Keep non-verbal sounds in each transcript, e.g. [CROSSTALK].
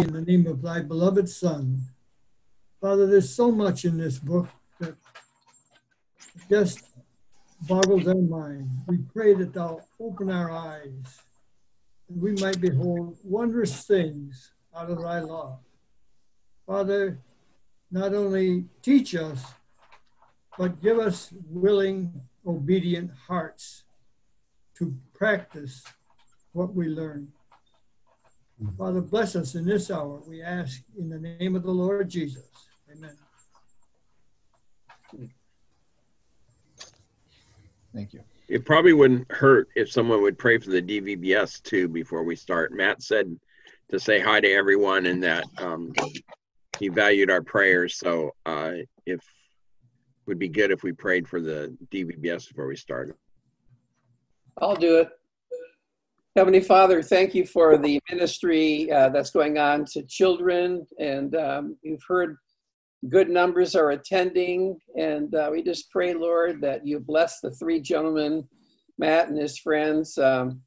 in the name of thy beloved Son. Father, there's so much in this book that just boggles our mind. We pray that thou open our eyes and we might behold wondrous things out of thy law. Father, not only teach us, but give us willing, obedient hearts to practice what we learn. Father, bless us in this hour, we ask in the name of the Lord Jesus. Amen. Thank you. It probably wouldn't hurt if someone would pray for the DVBS too before we start. Matt said to say hi to everyone and that um, he valued our prayers. So uh, if would be good if we prayed for the DVBS before we started. I'll do it. Heavenly Father, thank you for the ministry uh, that's going on to children. And um, you've heard good numbers are attending. And uh, we just pray, Lord, that you bless the three gentlemen, Matt and his friends, um,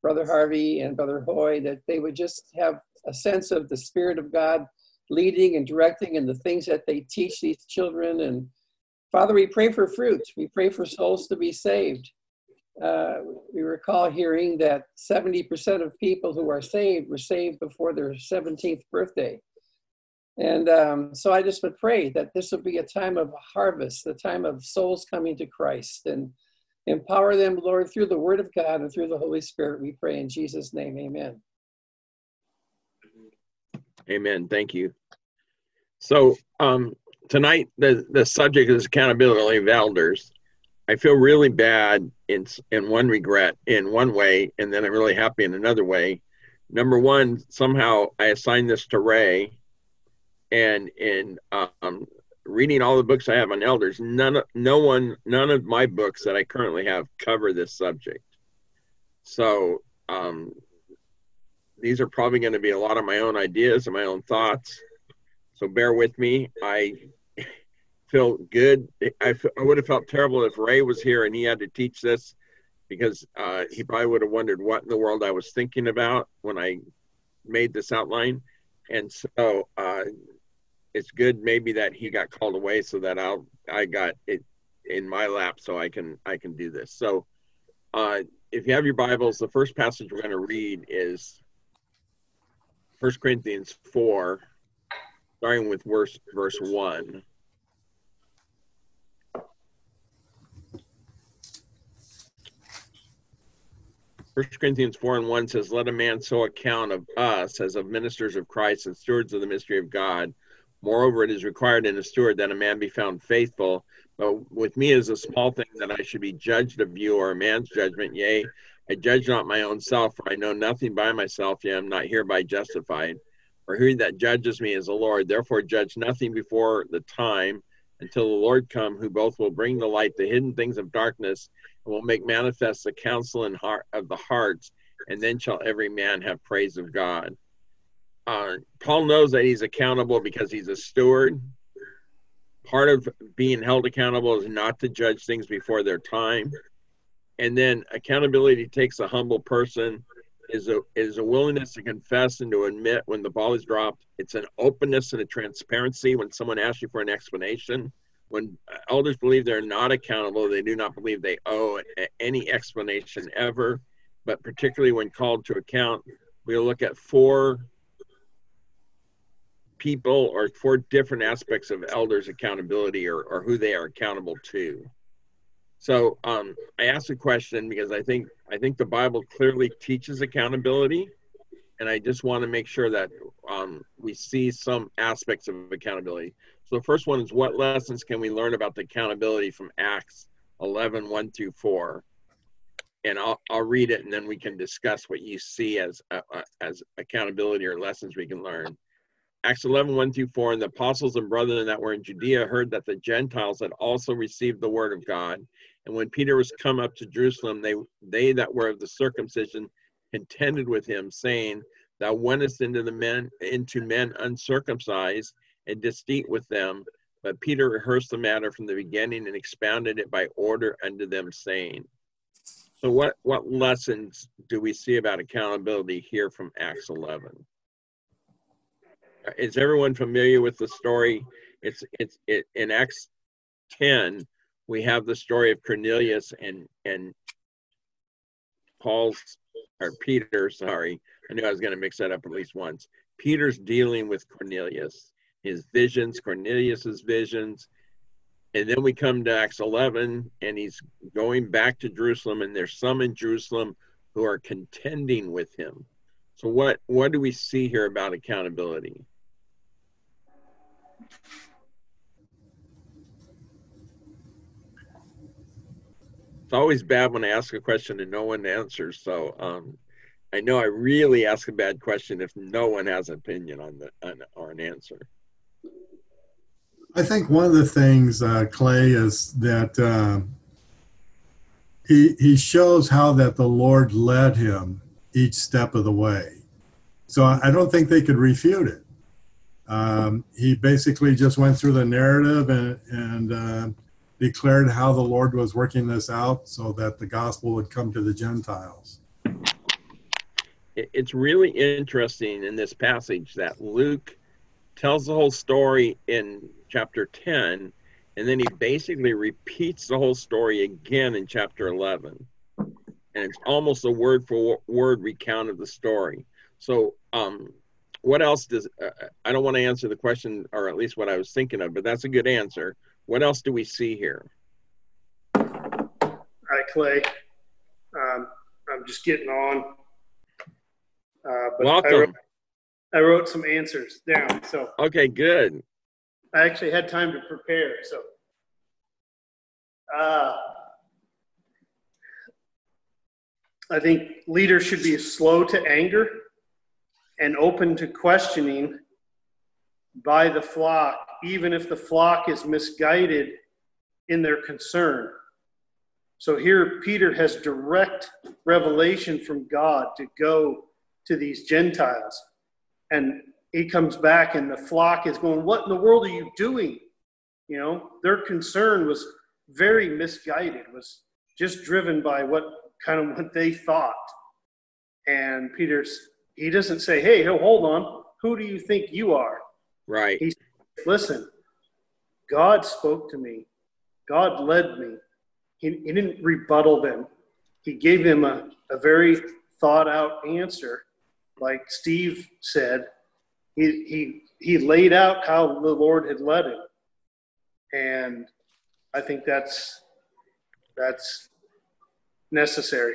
Brother Harvey and Brother Hoy, that they would just have a sense of the Spirit of God leading and directing and the things that they teach these children. And Father, we pray for fruit. We pray for souls to be saved. Uh, we recall hearing that 70% of people who are saved were saved before their 17th birthday. And um, so I just would pray that this would be a time of harvest, the time of souls coming to Christ, and empower them, Lord, through the Word of God and through the Holy Spirit. We pray in Jesus' name, amen. Amen. Thank you. So um, tonight, the, the subject is accountability of elders. I feel really bad in in one regret in one way, and then I'm really happy in another way. Number one, somehow I assigned this to Ray, and in um, reading all the books I have on elders, none of, no one, none of my books that I currently have cover this subject. So um, these are probably going to be a lot of my own ideas and my own thoughts. So bear with me. I feel good. I, I would have felt terrible if Ray was here and he had to teach this because uh, he probably would have wondered what in the world I was thinking about when I made this outline. And so uh, it's good maybe that he got called away so that I'll I got it in my lap so I can I can do this. So uh, if you have your Bibles, the first passage we're going to read is First Corinthians 4, starting with verse verse 1. First Corinthians 4 and 1 says, Let a man so account of us as of ministers of Christ and stewards of the mystery of God. Moreover, it is required in a steward that a man be found faithful. But with me is a small thing that I should be judged of you or a man's judgment. Yea, I judge not my own self, for I know nothing by myself, yea, I am not hereby justified. For he that judges me is the Lord. Therefore, judge nothing before the time until the Lord come, who both will bring the light the hidden things of darkness will make manifest the counsel and heart of the hearts, and then shall every man have praise of God. Uh, Paul knows that he's accountable because he's a steward. Part of being held accountable is not to judge things before their time. And then accountability takes a humble person is a is a willingness to confess and to admit when the ball is dropped. It's an openness and a transparency when someone asks you for an explanation. When elders believe they're not accountable, they do not believe they owe any explanation ever. But particularly when called to account, we'll look at four people or four different aspects of elders' accountability or, or who they are accountable to. So um, I asked a question because I think I think the Bible clearly teaches accountability, and I just want to make sure that um, we see some aspects of accountability. So the first one is what lessons can we learn about the accountability from Acts 11, 1 through 4? And I'll, I'll read it and then we can discuss what you see as, uh, uh as accountability or lessons we can learn. Acts 11, 1 through 4, and the apostles and brethren that were in Judea heard that the Gentiles had also received the word of God. And when Peter was come up to Jerusalem, they, they that were of the circumcision contended with him, saying, Thou wentest into the men into men uncircumcised and didst eat with them. But Peter rehearsed the matter from the beginning and expounded it by order unto them, saying. So what, what lessons do we see about accountability here from Acts 11? is everyone familiar with the story? It's it's it in Acts 10, we have the story of Cornelius and and Paul's or Peter, sorry. I knew I was going to mix that up at least once. Peter's dealing with Cornelius, his visions, Cornelius's visions. And then we come to Acts 11 and he's going back to Jerusalem and there's some in Jerusalem who are contending with him. So what what do we see here about accountability? It's always bad when I ask a question and no one answers. So um, I know I really ask a bad question if no one has an opinion on the on, or an answer. I think one of the things, uh, Clay, is that uh, he he shows how that the Lord led him each step of the way. So I don't think they could refute it. Um, he basically just went through the narrative and and uh, declared how the Lord was working this out so that the gospel would come to the Gentiles. It's really interesting in this passage that Luke tells the whole story in chapter 10, and then he basically repeats the whole story again in chapter 11. And it's almost a word for word recount of the story. So, um, what else does uh, I don't want to answer the question, or at least what I was thinking of, but that's a good answer. What else do we see here? Hi, Clay. Um, I'm just getting on. Uh, but Welcome. I wrote, I wrote some answers down. So okay, good. I actually had time to prepare. So uh, I think leaders should be slow to anger and open to questioning by the flock, even if the flock is misguided in their concern. So here, Peter has direct revelation from God to go to these Gentiles. And he comes back, and the flock is going, What in the world are you doing? You know, their concern was very misguided, was just driven by what kind of [LAUGHS] what they thought. And Peter's, he doesn't say, Hey, hold on, who do you think you are? Right. He listen, God spoke to me. God led me. He, he didn't rebuttal them. He gave them a, a very thought out answer. Like Steve said, he, he, he laid out how the Lord had led him. And I think that's, that's necessary.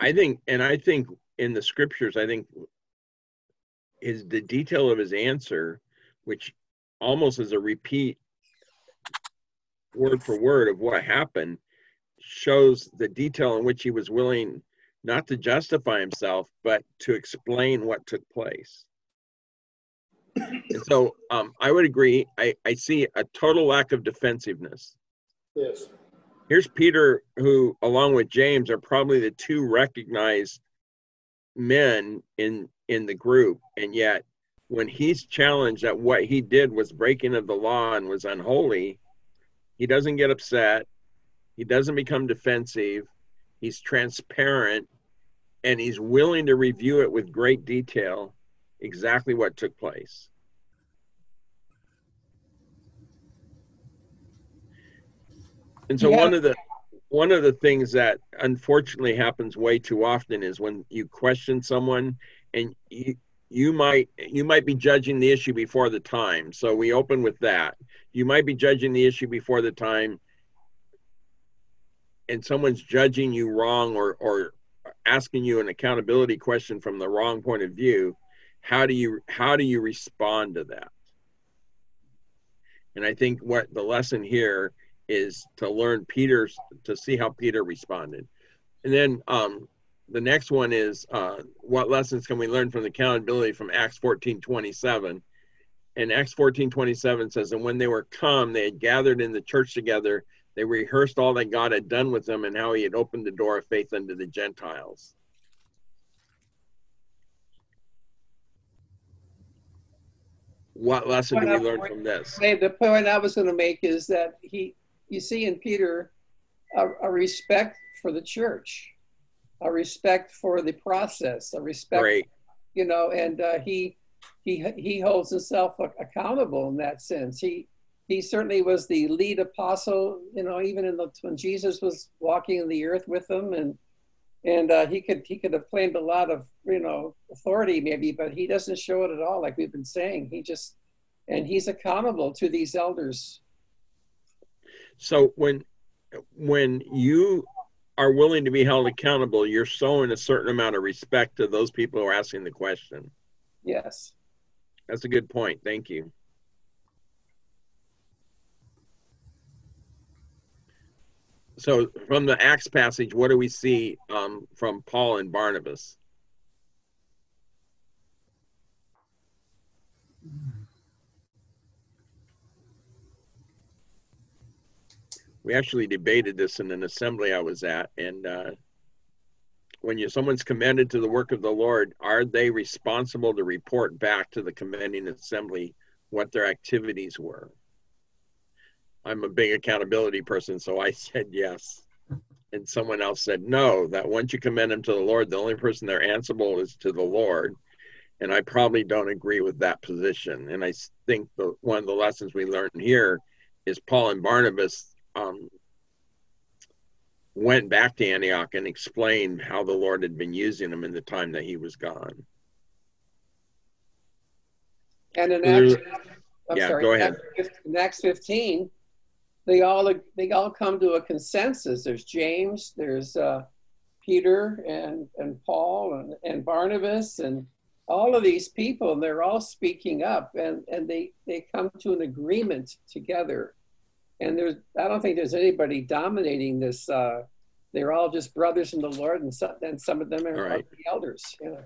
I think, and I think in the scriptures, I think is the detail of his answer, which almost is a repeat word for word of what happened, shows the detail in which he was willing not to justify himself, but to explain what took place. And so um, I would agree. I, I see a total lack of defensiveness. Yes. Here's Peter, who, along with James, are probably the two recognized men in in the group and yet when he's challenged that what he did was breaking of the law and was unholy he doesn't get upset he doesn't become defensive he's transparent and he's willing to review it with great detail exactly what took place. And so yeah. one of the one of the things that unfortunately happens way too often is when you question someone and you, you might you might be judging the issue before the time. So we open with that. You might be judging the issue before the time and someone's judging you wrong or or asking you an accountability question from the wrong point of view how do you how do you respond to that and i think what the lesson here is to learn Peter's to see how Peter responded. And then um, the next one is uh, what lessons can we learn from the accountability from Acts 14 27? And Acts 14 27 says, And when they were come, they had gathered in the church together. They rehearsed all that God had done with them and how he had opened the door of faith unto the Gentiles. What lesson do we learn from this? The point I was going to make is that he you see in Peter a, a respect for the church, a respect for the process, a respect Great. you know, and uh, he he he holds himself accountable in that sense. He he certainly was the lead apostle, you know, even in the when Jesus was walking in the earth with them, and and uh, he could he could have claimed a lot of you know authority maybe, but he doesn't show it at all, like we've been saying. He just and he's accountable to these elders. So when when you are willing to be held accountable, you're showing a certain amount of respect to those people who are asking the question. Yes. That's a good point. Thank you. So, from the Acts passage, what do we see um, from Paul and Barnabas? We actually debated this in an assembly I was at, and uh, when you someone's commended to the work of the Lord, are they responsible to report back to the commending assembly what their activities were? I'm a big accountability person, so I [LAUGHS] said yes. And someone else said no, that once you commend them to the Lord, the only person they're answerable is to the Lord. And I probably don't agree with that position. And I think the, one of the lessons we learned here is Paul and Barnabas um, went back to Antioch and explained how the Lord had been using him in the time that he was gone. And in Acts, I'm yeah, sorry, go ahead. in Acts 15, they all they all come to a consensus. There's James, there's uh, Peter, and and Paul, and, and Barnabas, and all of these people, and they're all speaking up, and and they they come to an agreement together and there's I don't think there's anybody dominating this. Uh, they're all just brothers in the Lord, and some, and some of them are, right. the elders. Yeah.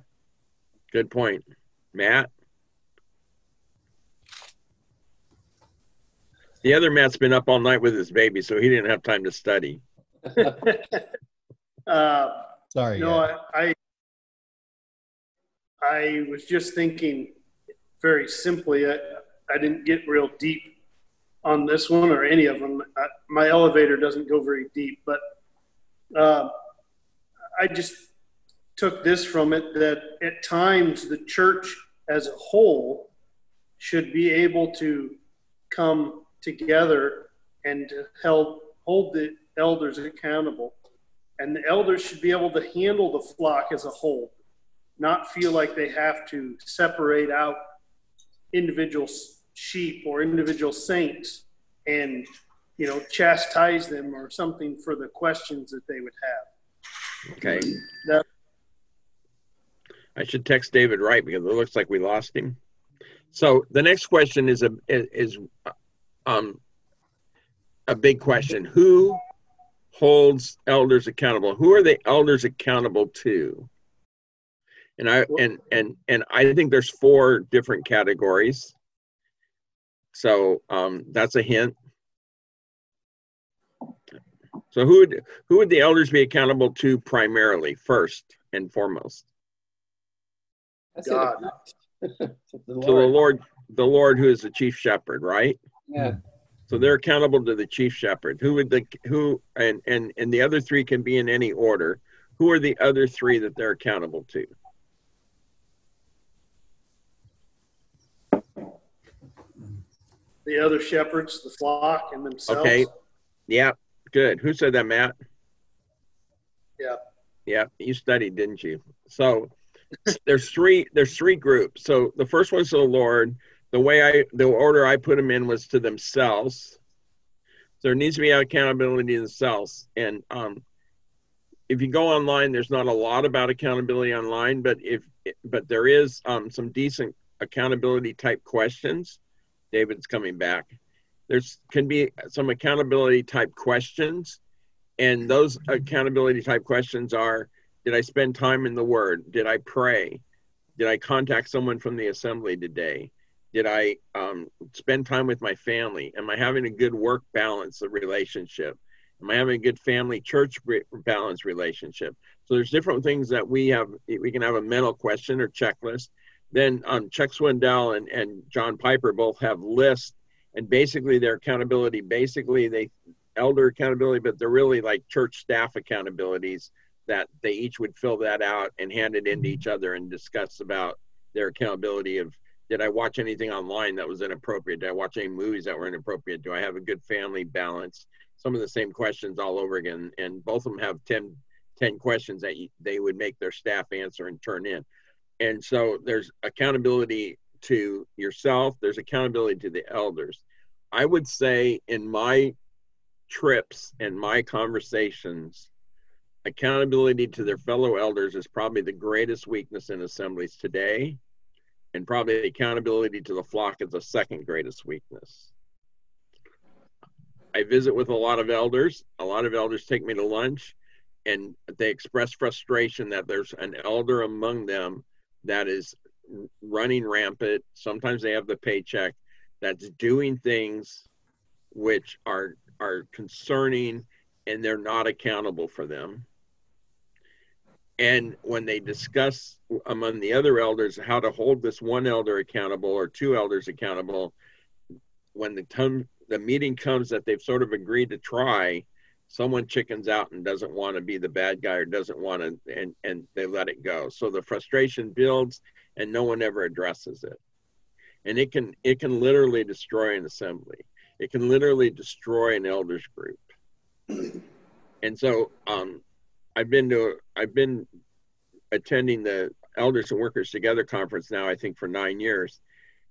Good point, Matt. The other Matt's been up all night with his baby, so he didn't have time to study. [LAUGHS] uh, Sorry. No, I, I I was just thinking very simply. I, I didn't get real deep on this one or any of them. I, my elevator doesn't go very deep, but uh, I just took this from it that at times the church as a whole should be able to come together and to help hold the elders accountable. And the elders should be able to handle the flock as a whole, not feel like they have to separate out individual sheep or individual saints and you know chastise them or something for the questions that they would have. Okay. That, i should text david right because it looks like we lost him. So the next question is a is um a big question who holds elders accountable who are the elders accountable to and i and and and i think there's four different categories so um, that's a hint. So who would who would the elders be accountable to primarily, first and foremost? God. [LAUGHS] the Lord. To the Lord, the Lord who is the chief shepherd, right? Yeah. So they're accountable to the chief shepherd. Who would the who and and and the other three can be in any order. Who are the other three that they're accountable to? the other shepherds, the flock, and themselves. Okay. Yeah. Good. Who said that, Matt? Yeah. Yeah. You studied, didn't you? So there's three. There's three groups. So the first one's the Lord. The way I, the order I put them in was to themselves. So there needs to be accountability themselves. And um, if you go online, there's not a lot about accountability online, but if but there is um, some decent accountability type questions David's coming back. There's can be some accountability type questions, and those accountability type questions are: Did I spend time in the Word? Did I pray? Did I contact someone from the assembly today? Did I um, spend time with my family? Am I having a good work balance of relationship? Am I having a good family church balance relationship? So there's different things that we have. We can have a mental question or checklist, then um, Chuck Swindoll and, and John Piper both have lists, and basically their accountability, basically they elder accountability, but they're really like church staff accountabilities that they each would fill that out and hand it in to each other and discuss about their accountability of did I watch anything online that was inappropriate? Did I watch any movies that were inappropriate? Do I have a good family balance? Some of the same questions all over again. And both of them have 10, 10 questions that you, they would make their staff answer and turn in. And so there's accountability to yourself, there's accountability to the elders. I would say in my trips and my conversations, accountability to their fellow elders is probably the greatest weakness in assemblies today and probably accountability to the flock is the second greatest weakness. I visit with a lot of elders. A lot of elders take me to lunch and they express frustration that there's an elder among them that is running rampant. Sometimes they have the paycheck that's doing things which are are concerning and they're not accountable for them. And when they discuss among the other elders how to hold this one elder accountable or two elders accountable, when the time the meeting comes that they've sort of agreed to try, someone chickens out and doesn't want to be the bad guy or doesn't want to and and they let it go. So the frustration builds and no one ever addresses it. And it can it can literally destroy an assembly. It can literally destroy an elders group. And so um I've been to I've been attending the Elders and Workers Together conference now I think for 9 years.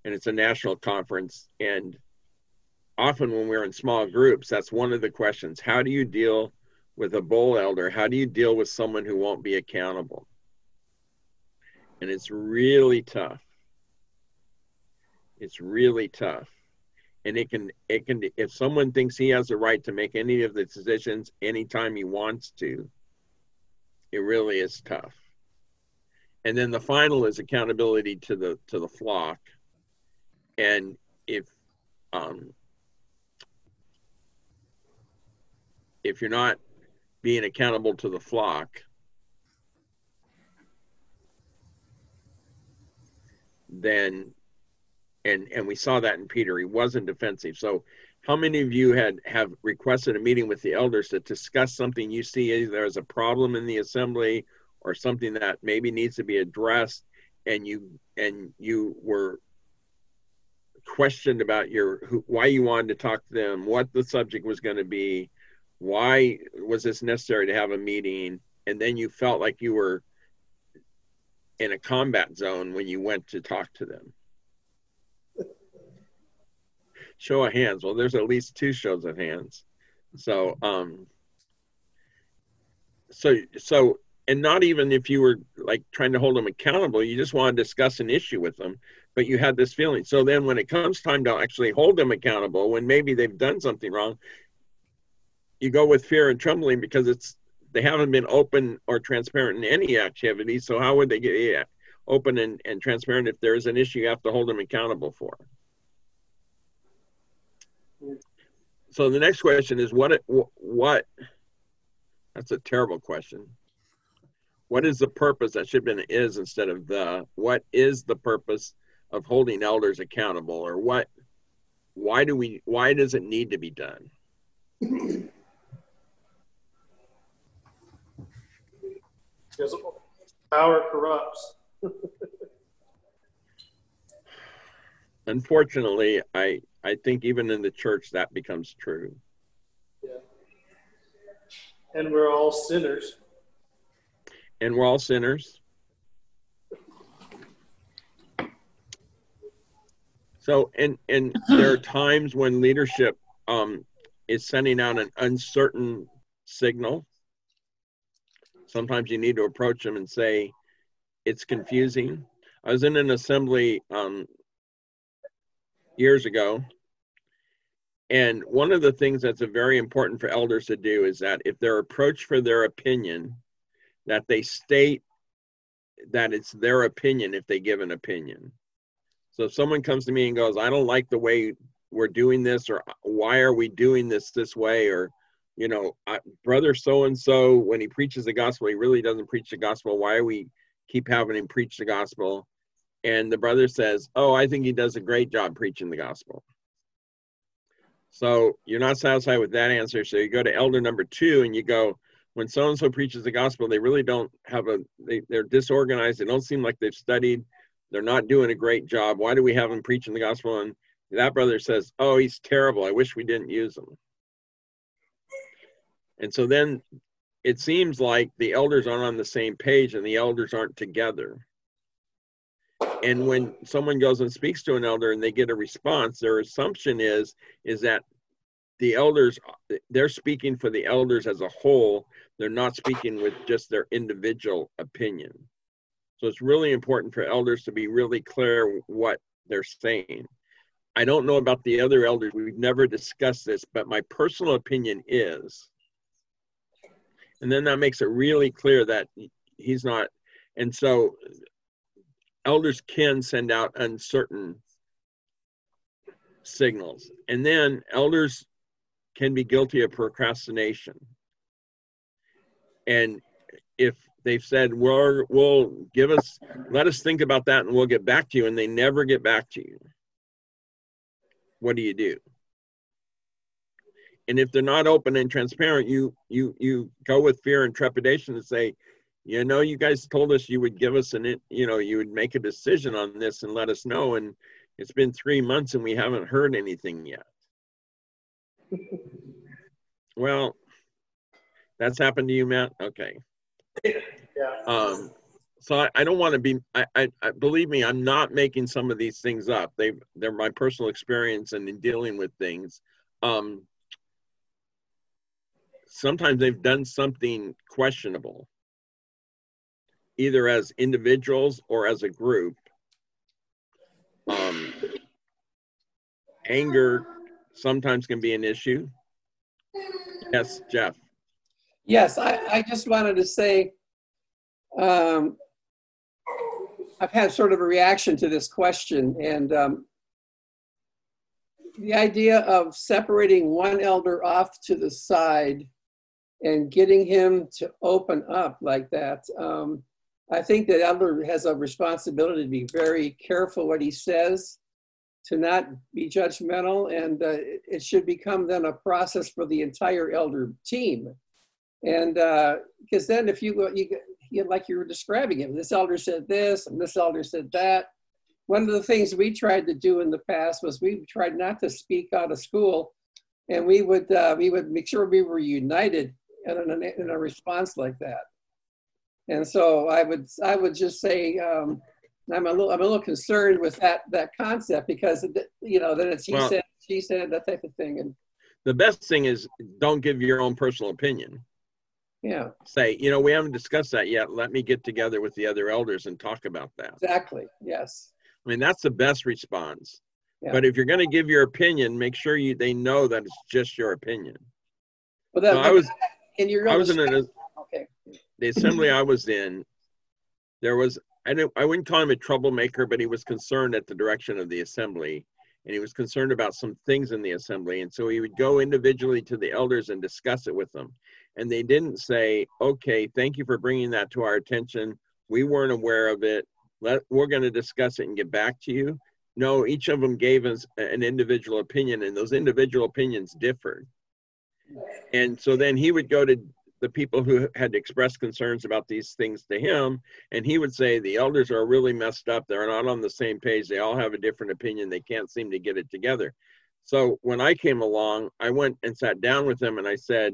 And it's a national conference. And often when we're in small groups that's one of the questions. How do you deal with a bull elder? How do you deal with someone who won't be accountable? And it's really tough. It's really tough. And it can it can if someone thinks he has the right to make any of the decisions anytime he wants to it really is tough. And then the final is accountability to the to the flock. And if um, if you're not being accountable to the flock, then and and we saw that in Peter, he wasn't defensive. So how many of you had have requested a meeting with the elders to discuss something you see either as a problem in the assembly or something that maybe needs to be addressed and you and you were questioned about your who, why you wanted to talk to them what the subject was going to be why was this necessary to have a meeting and then you felt like you were in a combat zone when you went to talk to them show of hands. Well, there's at least two shows of hands. So, um, so, so, and not even if you were like trying to hold them accountable, you just want to discuss an issue with them, but you had this feeling. So then when it comes time to actually hold them accountable, when maybe they've done something wrong, you go with fear and trembling because it's, they haven't been open or transparent in any activity. So how would they get open and, and transparent if there is an issue you have to hold them accountable for? So the next question is what what that's a terrible question. What is the purpose that should have been is instead of the what is the purpose of holding elders accountable or what why do we why does it need to be done? Because power corrupts. Unfortunately, I I think even in the church that becomes true. Yeah. And we're all sinners. And we're all sinners. So and and there are times when leadership um, is sending out an uncertain signal. Sometimes you need to approach them and say, "It's confusing." I was in an assembly um, years ago, and one of the things that's very important for elders to do is that if they're approached for their opinion, that they state that it's their opinion if they give an opinion. So if someone comes to me and goes, I don't like the way we're doing this, or why are we doing this this way, or you know, I, brother so and so, when he preaches the gospel, he really doesn't preach the gospel. Why we keep having him preach the gospel? And the brother says, Oh, I think he does a great job preaching the gospel. So you're not satisfied with that answer. So you go to elder number two and you go, when so and so preaches the gospel, they really don't have a, they, they're disorganized. They don't seem like they've studied. They're not doing a great job. Why do we have them preaching the gospel? And that brother says, Oh, he's terrible. I wish we didn't use him. And so then it seems like the elders aren't on the same page and the elders aren't together. And when someone goes and speaks to an elder and they get a response, their assumption is is that the elders they're speaking for the elders as a whole. They're not speaking with just their individual opinion. So it's really important for elders to be really clear what they're saying. I don't know about the other elders. We've never discussed this but my personal opinion is and then that makes it really clear that he's not and so elders can send out uncertain signals and then elders can be guilty of procrastination. And if they've said, well, we'll give us, let us think about that and we'll get back to you, and they never get back to you, what do you do? And if they're not open and transparent, you you you go with fear and trepidation and say, you know, you guys told us you would give us an, you know, you would make a decision on this and let us know, and it's been three months and we haven't heard anything yet. [LAUGHS] well, that's happened to you, Matt. Okay. Yeah. Um, so I, I don't want to be. I, I, I, believe me. I'm not making some of these things up. They they're my personal experience and in dealing with things. Um, sometimes they've done something questionable, either as individuals or as a group. Um, anger sometimes can be an issue. Yes, Jeff. Yes, I, I just wanted to say um, I've had sort of a reaction to this question, and um, the idea of separating one elder off to the side and getting him to open up like that. Um, I think that elder has a responsibility to be very careful what he says to not be judgmental, and uh, it should become then a process for the entire elder team. And because uh, then, if you, you, you like you were describing it, this elder said this and this elder said that. One of the things we tried to do in the past was we tried not to speak out of school, and we would uh, we would make sure we were united in in a response like that. And so I would I would just say. Um, I'm a little I'm a little concerned with that that concept because you know then it's he well, said she said that type of thing and the best thing is don't give your own personal opinion. Yeah. Say, you know, we haven't discussed that yet. Let me get together with the other elders and talk about that. Exactly. Yes. I mean, that's the best response. Yeah. But if you're going to give your opinion, make sure you they know that it's just your opinion. Well, that, so I was in your I was in a. the assembly I was in. There was I, don't, I wouldn't call him a troublemaker, but he was concerned at the direction of the assembly and he was concerned about some things in the assembly. And so he would go individually to the elders and discuss it with them. And they didn't say, okay, thank you for bringing that to our attention. We weren't aware of it. Let, we're going to discuss it and get back to you. No, each of them gave us an individual opinion, and those individual opinions differed. And so then he would go to the people who had expressed concerns about these things to him and he would say the elders are really messed up. They're not on the same page. They all have a different opinion. They can't seem to get it together. So when i came along i went and sat down with them and i said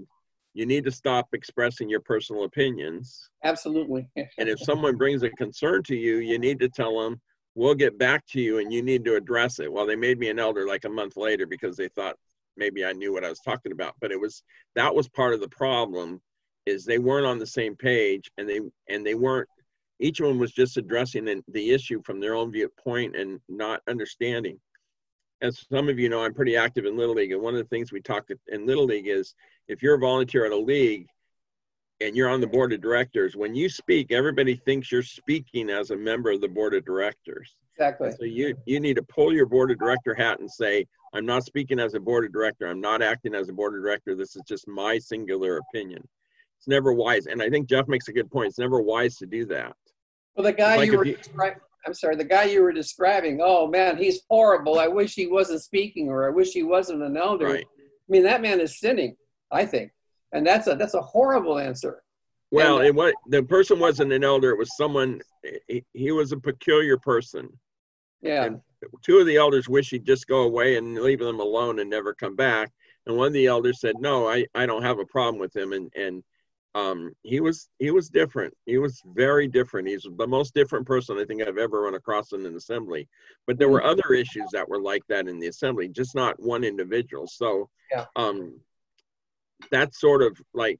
you need to stop expressing your personal opinions. Absolutely. And if [LAUGHS] someone brings a concern to you you need to tell them we'll get back to you and you need to address it. Well they made me an elder like a month later because they thought maybe i knew what i was talking about but it was that was part of the problem is they weren't on the same page and they and they weren't each one was just addressing the, the issue from their own viewpoint and not understanding. As some of you know i'm pretty active in little league and one of the things we talk in little league is if you're a volunteer at a league and you're on the board of directors when you speak everybody thinks you're speaking as a member of the board of directors. Exactly. So you you need to pull your board of director hat and say i'm not speaking as a board of director. I'm not acting as a board of director. This is just my singular opinion it's never wise. And I think Jeff makes a good point. It's never wise to do that. Well, the guy like you were you, I'm sorry, the guy you were describing, oh man, he's horrible. I wish he wasn't speaking or I wish he wasn't an elder. Right. I mean, that man is sinning, I think. And that's a that's a horrible answer. Well, And- it was the person wasn't an elder. It was someone. He, he was a peculiar person. Yeah. And two of the elders wish he'd just go away and leave them alone and never come back. And one of the elders said, "No, I, I don't have a problem with him." And and um, he was he was different. He was very different. He's the most different person I think I've ever run across in an assembly. But there were other issues that were like that in the assembly, just not one individual. So Yeah. um, that's sort of like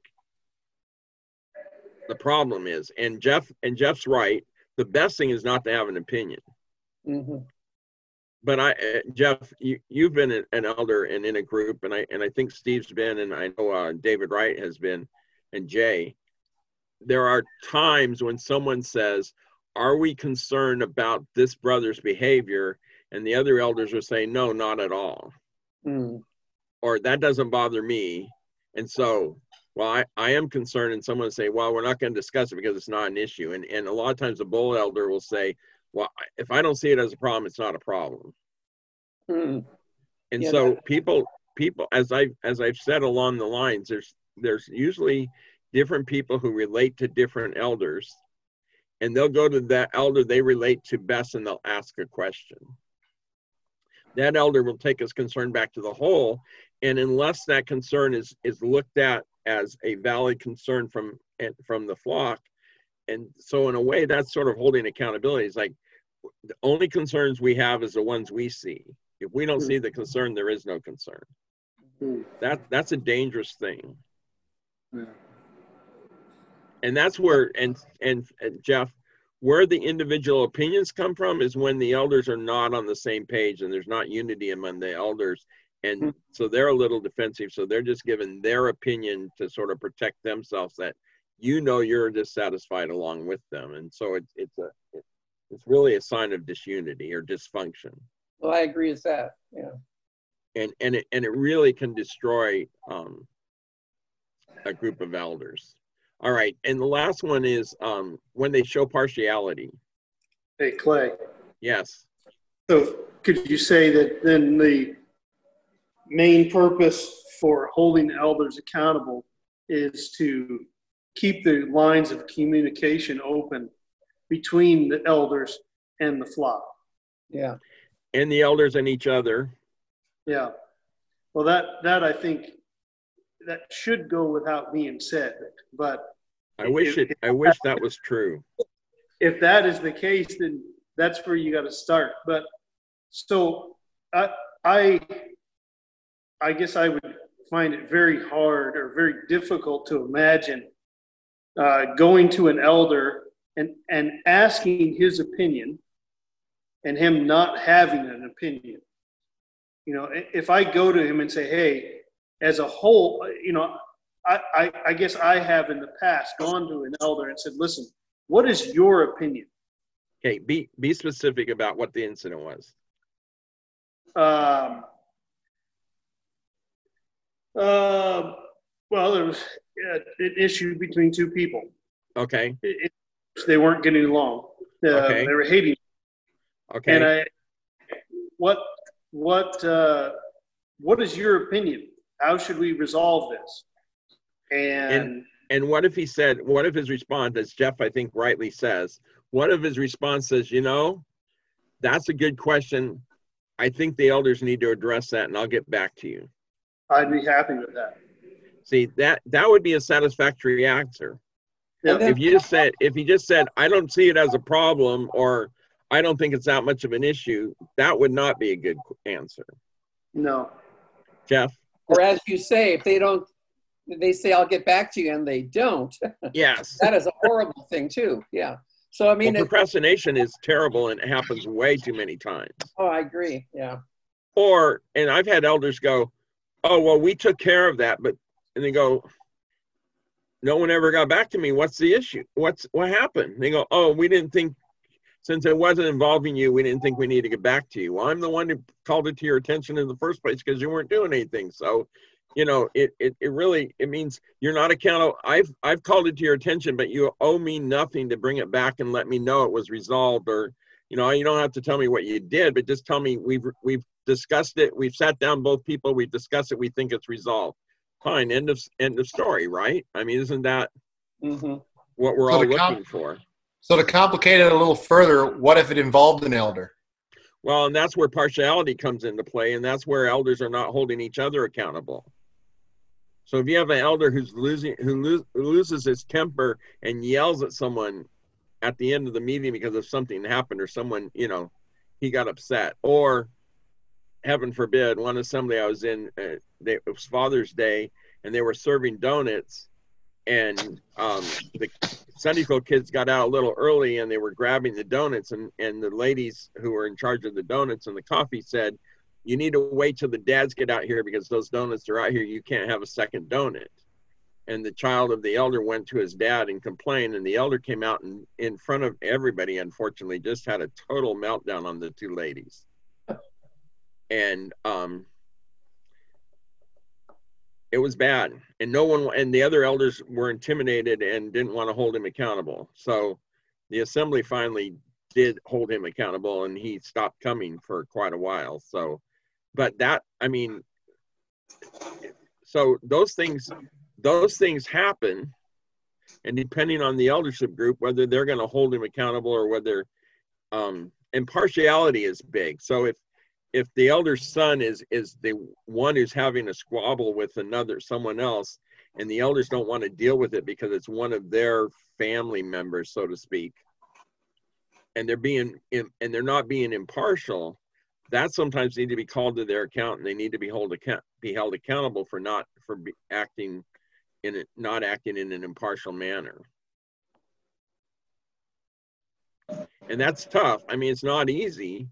the problem is. And Jeff and Jeff's right. The best thing is not to have an opinion hmm but I, uh, Jeff, you, you've been an an elder and in a group, and I and I think Steve's been, and I know uh, David Wright has been, and Jay. There are times when someone says, "Are we concerned about this brother's behavior?" and the other elders are saying, "No, not at all," Mm. or "That doesn't bother me," and so. Well, I, I am concerned, and someone will say, "Well, we're not going to discuss it because it's not an issue." And and a lot of times, the bull elder will say, "Well, if I don't see it as a problem, it's not a problem." Mm. and Yeah, so people people as i as i've said along the lines there's there's usually different people who relate to different elders and they'll go to that elder they relate to best and they'll ask a question. That elder will take his concern back to the whole and unless that concern is is looked at as a valid concern from from the flock and so in a way that's sort of holding accountability. It's like the only concerns we have is the ones we see. If we don't Hmm. see the concern there is no concern. Hmm. that that's a dangerous thing Yeah. and that's where and, and and jeff where the individual opinions come from is when the elders are not on the same page and there's not unity among the elders and Hmm. so they're a little defensive so they're just giving their opinion to sort of protect themselves that you know you're dissatisfied along with them and so it's it's a it, it's really a sign of disunity or dysfunction Well, I agree with that. Yeah. and and it, and it really can destroy um, a group of elders. All right, and the last one is um, when they show partiality. Hey, Clay. Yes, So could you say that then the main purpose for holding elders accountable is to keep the lines of communication open between the elders and the flock? Yeah. and the elders and each other. Yeah. Well, that, that I think, that should go without being said, but I wish it. I wish that was true. if that is the case, then that's where you got to start. But so I, I, I guess I would find it very hard or very difficult to imagine uh, going to an elder and and asking his opinion, and him not having an opinion. You know, if I go to him and say, "Hey," as a whole, you know, I, I, I guess I have in the past gone to an elder and said, "Listen, what is your opinion?" Okay, be be specific about what the incident was. Um, uh, well, there was uh, an issue between two people. Okay, It, it, they weren't getting along. Uh, Okay. They were hating. okay. And I, what, what, uh, what is your opinion? How should we resolve this? And, And what if he said, what if his response, as Jeff, I think rightly says, what if his response says, you know, that's a good question. I think the elders need to address that and I'll get back to you. I'd be happy with that. See, that that would be a satisfactory answer. Yeah. If you just said, if he just said, I don't see it as a problem or I don't think it's that much of an issue, that would not be a good answer. No. Jeff? Or as you say, if they don't, they say, I'll get back to you and they don't, [LAUGHS] Yes. that is a horrible thing too. Yeah. So, I mean, it, procrastination is terrible and it happens way too many times. oh, I agree. Yeah. Or, and I've had elders go, oh, well, we took care of that, but, and they go, no one ever got back to me. What's the issue? What's, what happened? They go, oh, we didn't think, since it wasn't involving you, we didn't think we needed to get back to you. Well, I'm the one who called it to your attention in the first place because you weren't doing anything. So, you know, it, it, it really, it means you're not accountable. I've, I've called it to your attention, but you owe me nothing to bring it back and let me know it was resolved or, you know, you don't have to tell me what you did, but just tell me we've, we've discussed it. We've sat down both people. We've discussed it. We think it's resolved. Fine. End of end of story, right? I mean, isn't that hmm what we're So all looking com- for? So to complicate it a little further, what if it involved an elder? Well, and that's where partiality comes into play, and that's where elders are not holding each other accountable. So if you have an elder who's losing, who lo- loses his temper and yells at someone at the end of the meeting because of something happened or someone, you know, he got upset, or heaven forbid, one assembly I was in, uh, they, it was Father's Day, and they were serving donuts, and um, the Sunday school kids got out a little early and they were grabbing the donuts and, and the ladies who were in charge of the donuts and the coffee said, you need to wait till the dads get out here because those donuts are out here. You can't have a second donut. And the child of the elder went to his dad and complained and the elder came out and in front of everybody, unfortunately, just had a total meltdown on the two ladies. And um, it was bad. And no one and the other elders were intimidated and didn't want to hold him accountable. So the assembly finally did hold him accountable and he stopped coming for quite a while. So but that i mean so those things those things happen. And depending on the eldership group whether they're going to hold him accountable or whether um impartiality is big. So if if the elder son is is the one who's having a squabble with another someone else and the elders don't want to deal with it because it's one of their family members so to speak and they're being and they're not being impartial that sometimes need to be called to their account and they need to be hold account be held accountable for not for acting in it not acting in an impartial manner. And that's tough. I mean it's not easy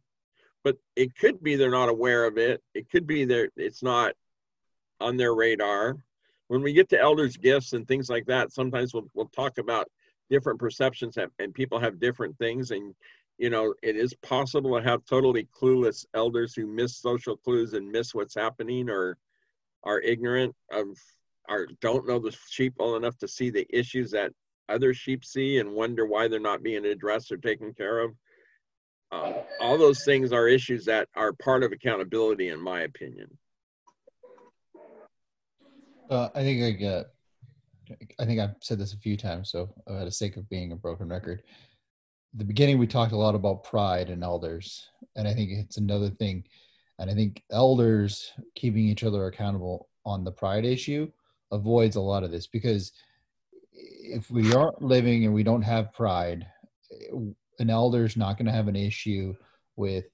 but it could be they're not aware of it. It could be that it's not on their radar. When we get to elders' gifts and things like that, sometimes we'll we'll talk about different perceptions and, and people have different things. And you know, it is possible to have totally clueless elders who miss social clues and miss what's happening or are ignorant of or don't know the sheep well enough to see the issues that other sheep see and wonder why they're not being addressed or taken care of. Um, all those things are issues that are part of accountability, in my opinion. Uh, I think I get. I think I've said this a few times, so uh, for the sake of being a broken record, the beginning we talked a lot about pride and elders, and I think it's another thing, and I think elders keeping each other accountable on the pride issue avoids a lot of this because if we aren't living and we don't have pride, an elder's not going to have an issue with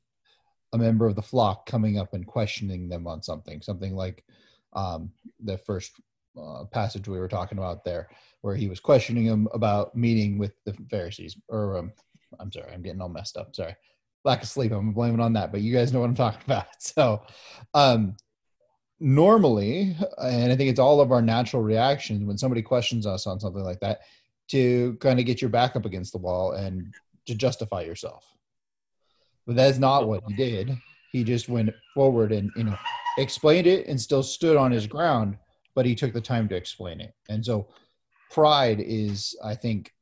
a member of the flock coming up and questioning them on something, something like um, the first uh, passage we were talking about there, where he was questioning him about meeting with the Pharisees. Or um, I'm sorry, I'm getting all messed up. Sorry, lack of sleep. I'm blaming on that, but you guys know what I'm talking [LAUGHS] about. So, um, normally, and I think it's all of our natural reactions when somebody questions us on something like that, to kind of get your back up against the wall and to justify yourself. But that's not what he did. He just went forward and you know explained it and still stood on his ground, but he took the time to explain it. And so pride is, I think,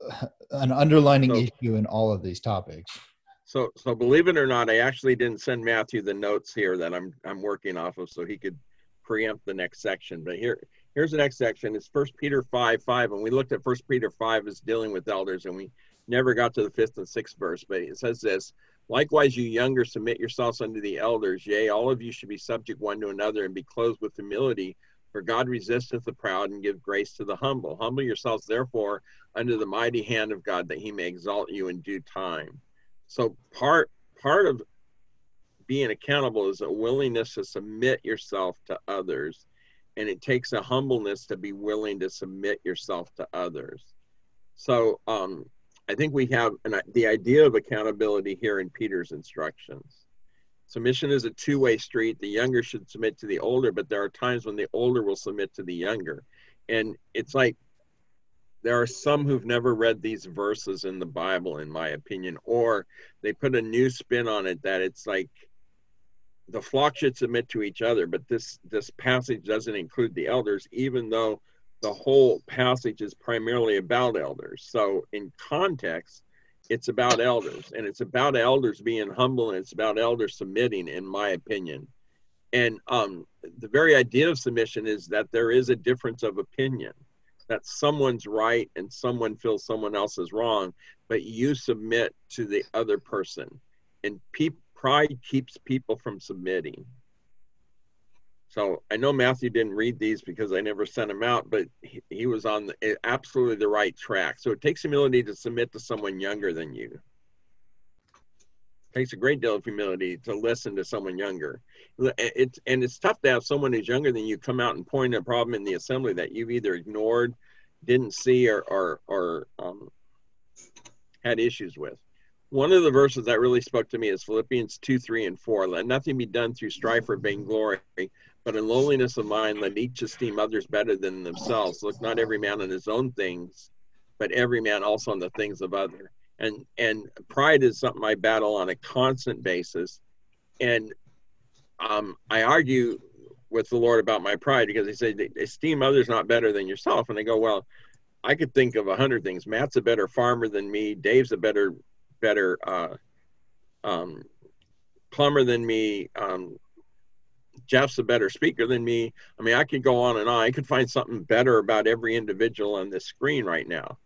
[SIGHS] an underlining So- issue in all of these topics. So, so believe it or not, I actually didn't send Matthew the notes here that I'm I'm working off of, so he could preempt the next section. But here, here's the next section. It's First Peter five five, and we looked at First Peter five as dealing with elders, and we never got to the fifth and sixth verse. But it says this: Likewise, you younger, submit yourselves unto the elders. Yea, all of you should be subject one to another, and be clothed with humility. For God resisteth the proud and give grace to the humble. Humble yourselves, therefore, under the mighty hand of God, that He may exalt you in due time. So part part of being accountable is a willingness to submit yourself to others, and it takes a humbleness to be willing to submit yourself to others. So um, I think we have an, the idea of accountability here in Peter's instructions. Submission is a two-way street. The younger should submit to the older, but there are times when the older will submit to the younger, and it's like there are some who've never read these verses in the Bible, in my opinion, or they put a new spin on it that it's like the flock should submit to each other, but this this passage doesn't include the elders, even though the whole passage is primarily about elders. So in context, it's about elders, and it's about elders being humble, and it's about elders submitting, in my opinion. and um, the very idea of submission is that there is a difference of opinion that someone's right and someone feels someone else is wrong but you submit to the other person and pe- pride keeps people from submitting so i know matthew didn't read these because i never sent him out but he, he was on the, eh, absolutely the right track so it takes humility to submit to someone younger than you It takes a great deal of humility to listen to someone younger. It's and it's tough to have someone who's younger than you come out and point a problem in the assembly that you've either ignored, didn't see, or or, or um, had issues with. One of the verses that really spoke to me is Philippians 2, 3, and 4. Let nothing be done through strife or vainglory, but in lowliness of mind, let each esteem others better than themselves. Look not every man on his own things, but every man also on the things of other and and pride is something I battle on a constant basis, and um, I argue with the Lord about my pride because He said, "Esteem others not better than yourself," and I go, "Well, I could think of a hundred things. Matt's a better farmer than me. Dave's a better better uh, um, plumber than me. Um, Jeff's a better speaker than me. I mean, I could go on and on. I could find something better about every individual on this screen right now.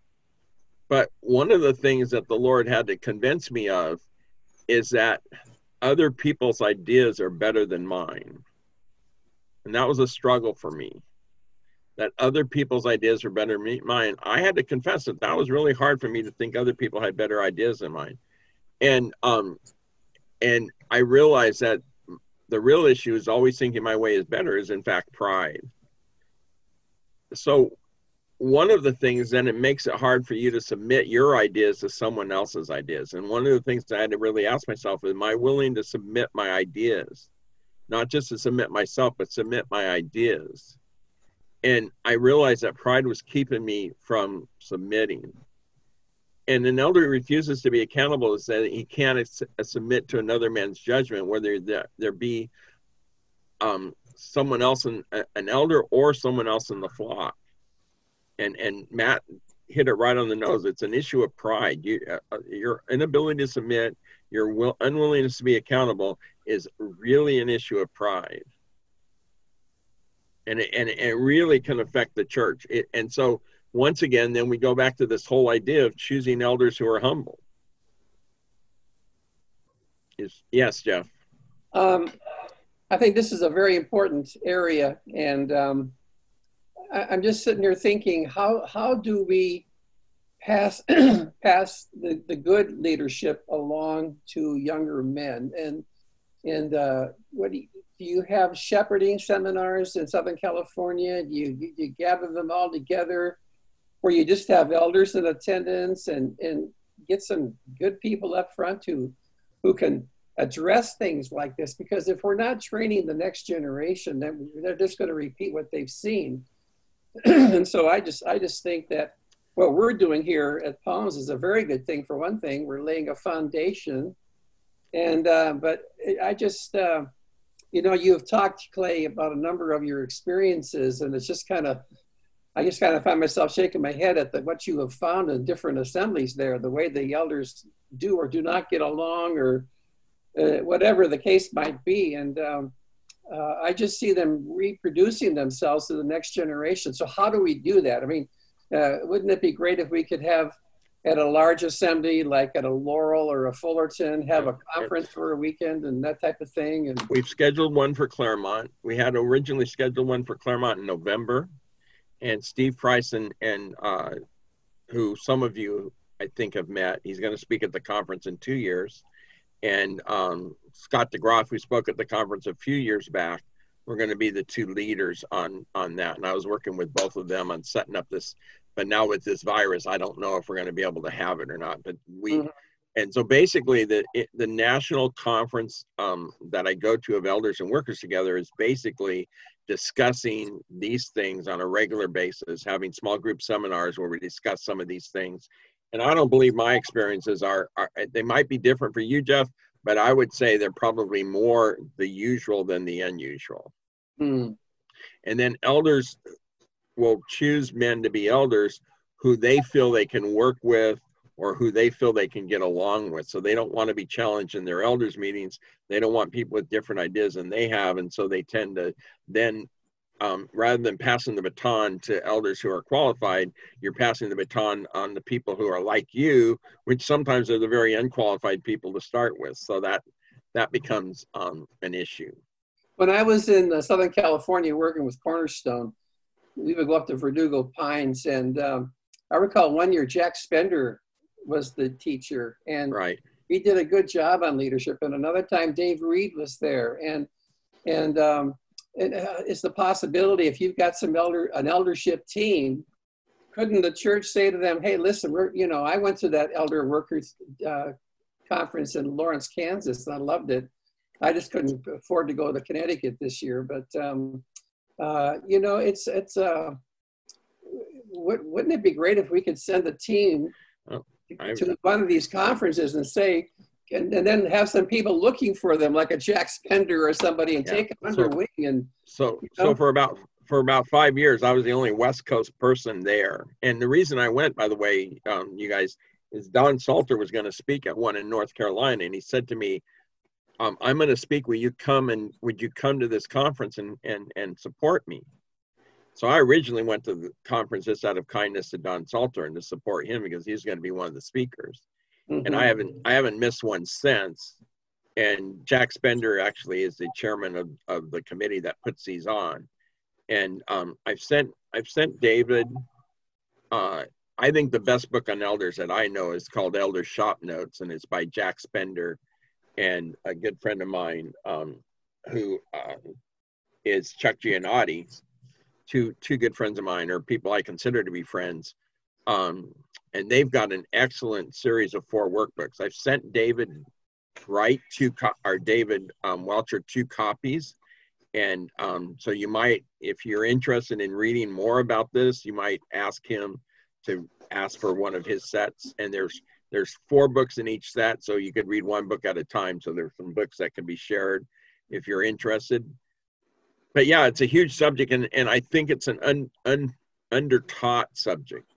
But one of the things that the Lord had to convince me of is that other people's ideas are better than mine. And that was a struggle for me. That other people's ideas are better than mine. I had to confess that that was really hard for me to think other people had better ideas than mine. And um and I realized that the real issue is always thinking my way is better is in fact pride. So one of the things then it makes it hard for you to submit your ideas to someone else's ideas. And one of the things i had to really ask myself is am i willing to submit my ideas? Not just to submit myself but submit my ideas. And i realized that pride was keeping me from submitting and an elder refuses to be accountable is that he can't submit to another man's judgment whether there, there be um, someone else in, an elder or someone else in the flock and and Matt hit it right on the nose. It's an issue of pride. You, uh, uh, your inability to submit, your will, unwillingness to be accountable, is really an issue of pride, and it, and it really can affect the church. It, and so once again, then we go back to this whole idea of choosing elders who are humble. Is yes, Jeff. Um, I think this is a very important area, and um, I'm just sitting here thinking, how how do we pass [CLEARS THROAT] pass the, the good leadership along to younger men? And and uh, what do you, do you have shepherding seminars in Southern California? Do you, you, you gather them all together, where you just have elders in attendance and and get some good people up front who who can address things like this? Because if we're not training the next generation, then they're just going to repeat what they've seen [CLEARS THROAT] and so I just I just think that what we're doing here at Palms is a very good thing. For one thing, we're laying a foundation, and uh, but I just uh, you know you have talked Clay about a number of your experiences, and it's just kind of I just kind of find myself shaking my head at the, what you have found in different assemblies there, the way the elders do or do not get along, or uh, whatever the case might be, and. Um, uh, I just see them reproducing themselves to the next generation. So how do we do that? I mean, uh, wouldn't it be great if we could have at a large assembly, like at a Laurel or a Fullerton, have a conference for a weekend and that type of thing? And we've scheduled one for Claremont. We had originally scheduled one for Claremont in November, and Steve Price and, and uh, who some of you I think have met. He's going to speak at the conference in two years and um, Scott DeGroff, who spoke at the conference a few years back, were going to be the two leaders on on that. And I was working with both of them on setting up this. But now with this virus, I don't know if we're going to be able to have it or not. But we, mm-hmm. and so basically, the it, the national conference um, that I go to of elders and workers together is basically discussing these things on a regular basis, having small group seminars where we discuss some of these things and I don't believe my experiences are, are they might be different for you, Jeff, but I would say they're probably more the usual than the unusual. Mm. And then elders will choose men to be elders who they feel they can work with or who they feel they can get along with. So they don't want to be challenged in their elders meetings. They don't want people with different ideas than they have. And so they tend to then, um, rather than passing the baton to elders who are qualified, you're passing the baton on the people who are like you, which sometimes are the very unqualified people to start with. So that that becomes um, an issue. When I was in uh, Southern California working with Cornerstone, we would go up to Verdugo Pines, and um, I recall one year Jack Spender was the teacher, and Right. he did a good job on leadership. And another time, Dave Reed was there, and and um, it, uh, it's the possibility if you've got some elder an eldership team, couldn't the church say to them, "Hey, listen, we're you know I went to that elder workers uh, conference in Lawrence, Kansas, and I loved it. I just couldn't afford to go to Connecticut this year, but um, uh, you know, it's it's uh, would, wouldn't it be great if we could send a team Oh, I- to one of these conferences and say, and, and then have some people looking for them, like a Jack Spender or somebody, and Yeah, take them under so- wing and So, You so for about for about five years, I was the only West Coast person there. And the reason I went, by the way, um, you guys, is Don Salter was going to speak at one in North Carolina, and he said to me, um, "I'm going to speak. Will you come and would you come to this conference and and and support me?" So I originally went to the conference just out of kindness to Don Salter and to support him because he's going to be one of the speakers and I haven't I haven't missed one since. And Jack Spender actually is the chairman of, of the committee that puts these on. And um, I've sent I've sent David. Uh, I think the best book on elders that I know is called Elder Shop Notes, and it's by Jack Spender and a good friend of mine um, who uh, is Chuck Gianotti. Two two good friends of mine, or people I consider to be friends. Um, and they've got an excellent series of four workbooks. I've sent David Wright two co- or David um, Welcher two copies, and um, so you might, if you're interested in reading more about this, you might ask him to ask for one of his sets. And there's there's four books in each set, so you could read one book at a time. So there's some books that can be shared if you're interested. But yeah, it's a huge subject, and, and I think it's an un, un, under taught subject.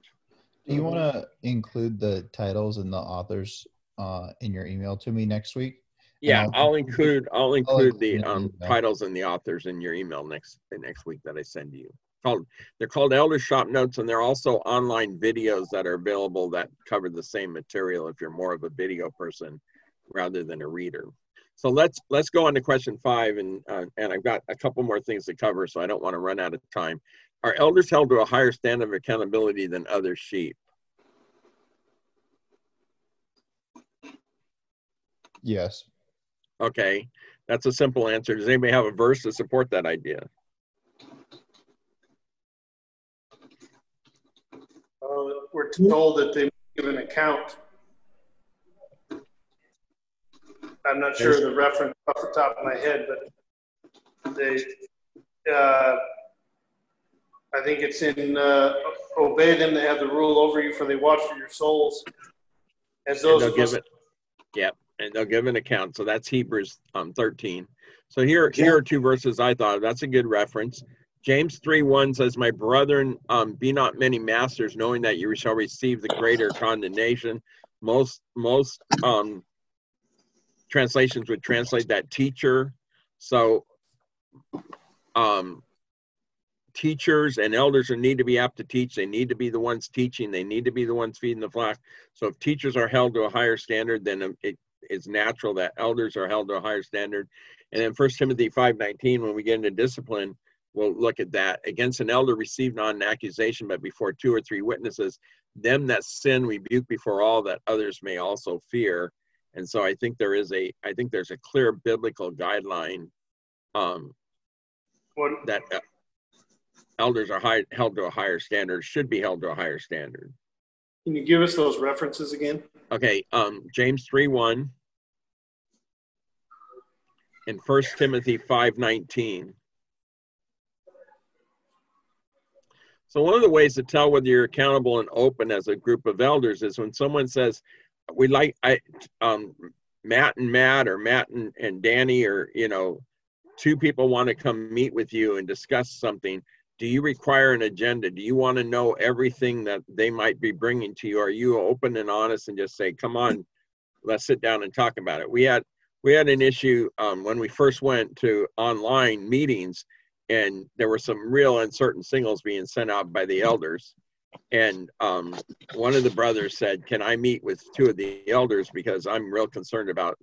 Do you want to include the titles and the authors uh, in your email to me next week? Yeah, I'll- I'll include I'll include include the um, titles and the authors in your email next next week that I send to you. Called they're called Elder Shop Notes, and they're also online videos that are available that cover the same material if you're more of a video person rather than a reader. So let's let's go on to question five, and uh, and I've got a couple more things to cover, so I don't want to run out of time. Are elders held to a higher standard of accountability than other sheep? Yes. Okay, that's a simple answer. Does anybody have a verse to support that idea? Uh, we're told that they give an account. I'm not sure the reference off the top of my head, but they, uh, I think it's in, uh, obey them, they have the rule over you, for they watch for your souls. As those of give us, it, yep, and they'll give an account. So that's Hebrews um, 13. So here, here are two verses I thought of. That's a good reference. James 3 1 says, My brethren, um, be not many masters, knowing that you shall receive the greater condemnation. Most most um, translations would translate that teacher. So um, teachers and elders need to be apt to teach. They need to be the ones teaching. They need to be the ones feeding the flock. So if teachers are held to a higher standard, then it is natural that elders are held to a higher standard. And then First Timothy 5:19, when we get into discipline, we'll look at that. Against an elder received not an accusation, but before two or three witnesses, them that sin rebuke before all that others may also fear. And so I think there is a I think there's a clear biblical guideline um, what, that uh, elders are high, held to a higher standard, should be held to a higher standard. can you give us those references again? Okay, um, James 3 1 and First Timothy five nineteen. So one of the ways to tell whether you're accountable and open as a group of elders is when someone says, "We like I, um, Matt and Matt or Matt and, and Danny or you know, two people want to come meet with you and discuss something. Do you require an agenda? Do you want to know everything that they might be bringing to you? Are you open and honest and just say, "Come on, let's sit down and talk about it"? We had we had an issue um, when we first went to online meetings, and there were some real uncertain signals being sent out by the elders. And um, one of the brothers said, "Can I meet with two of the elders because I'm real concerned about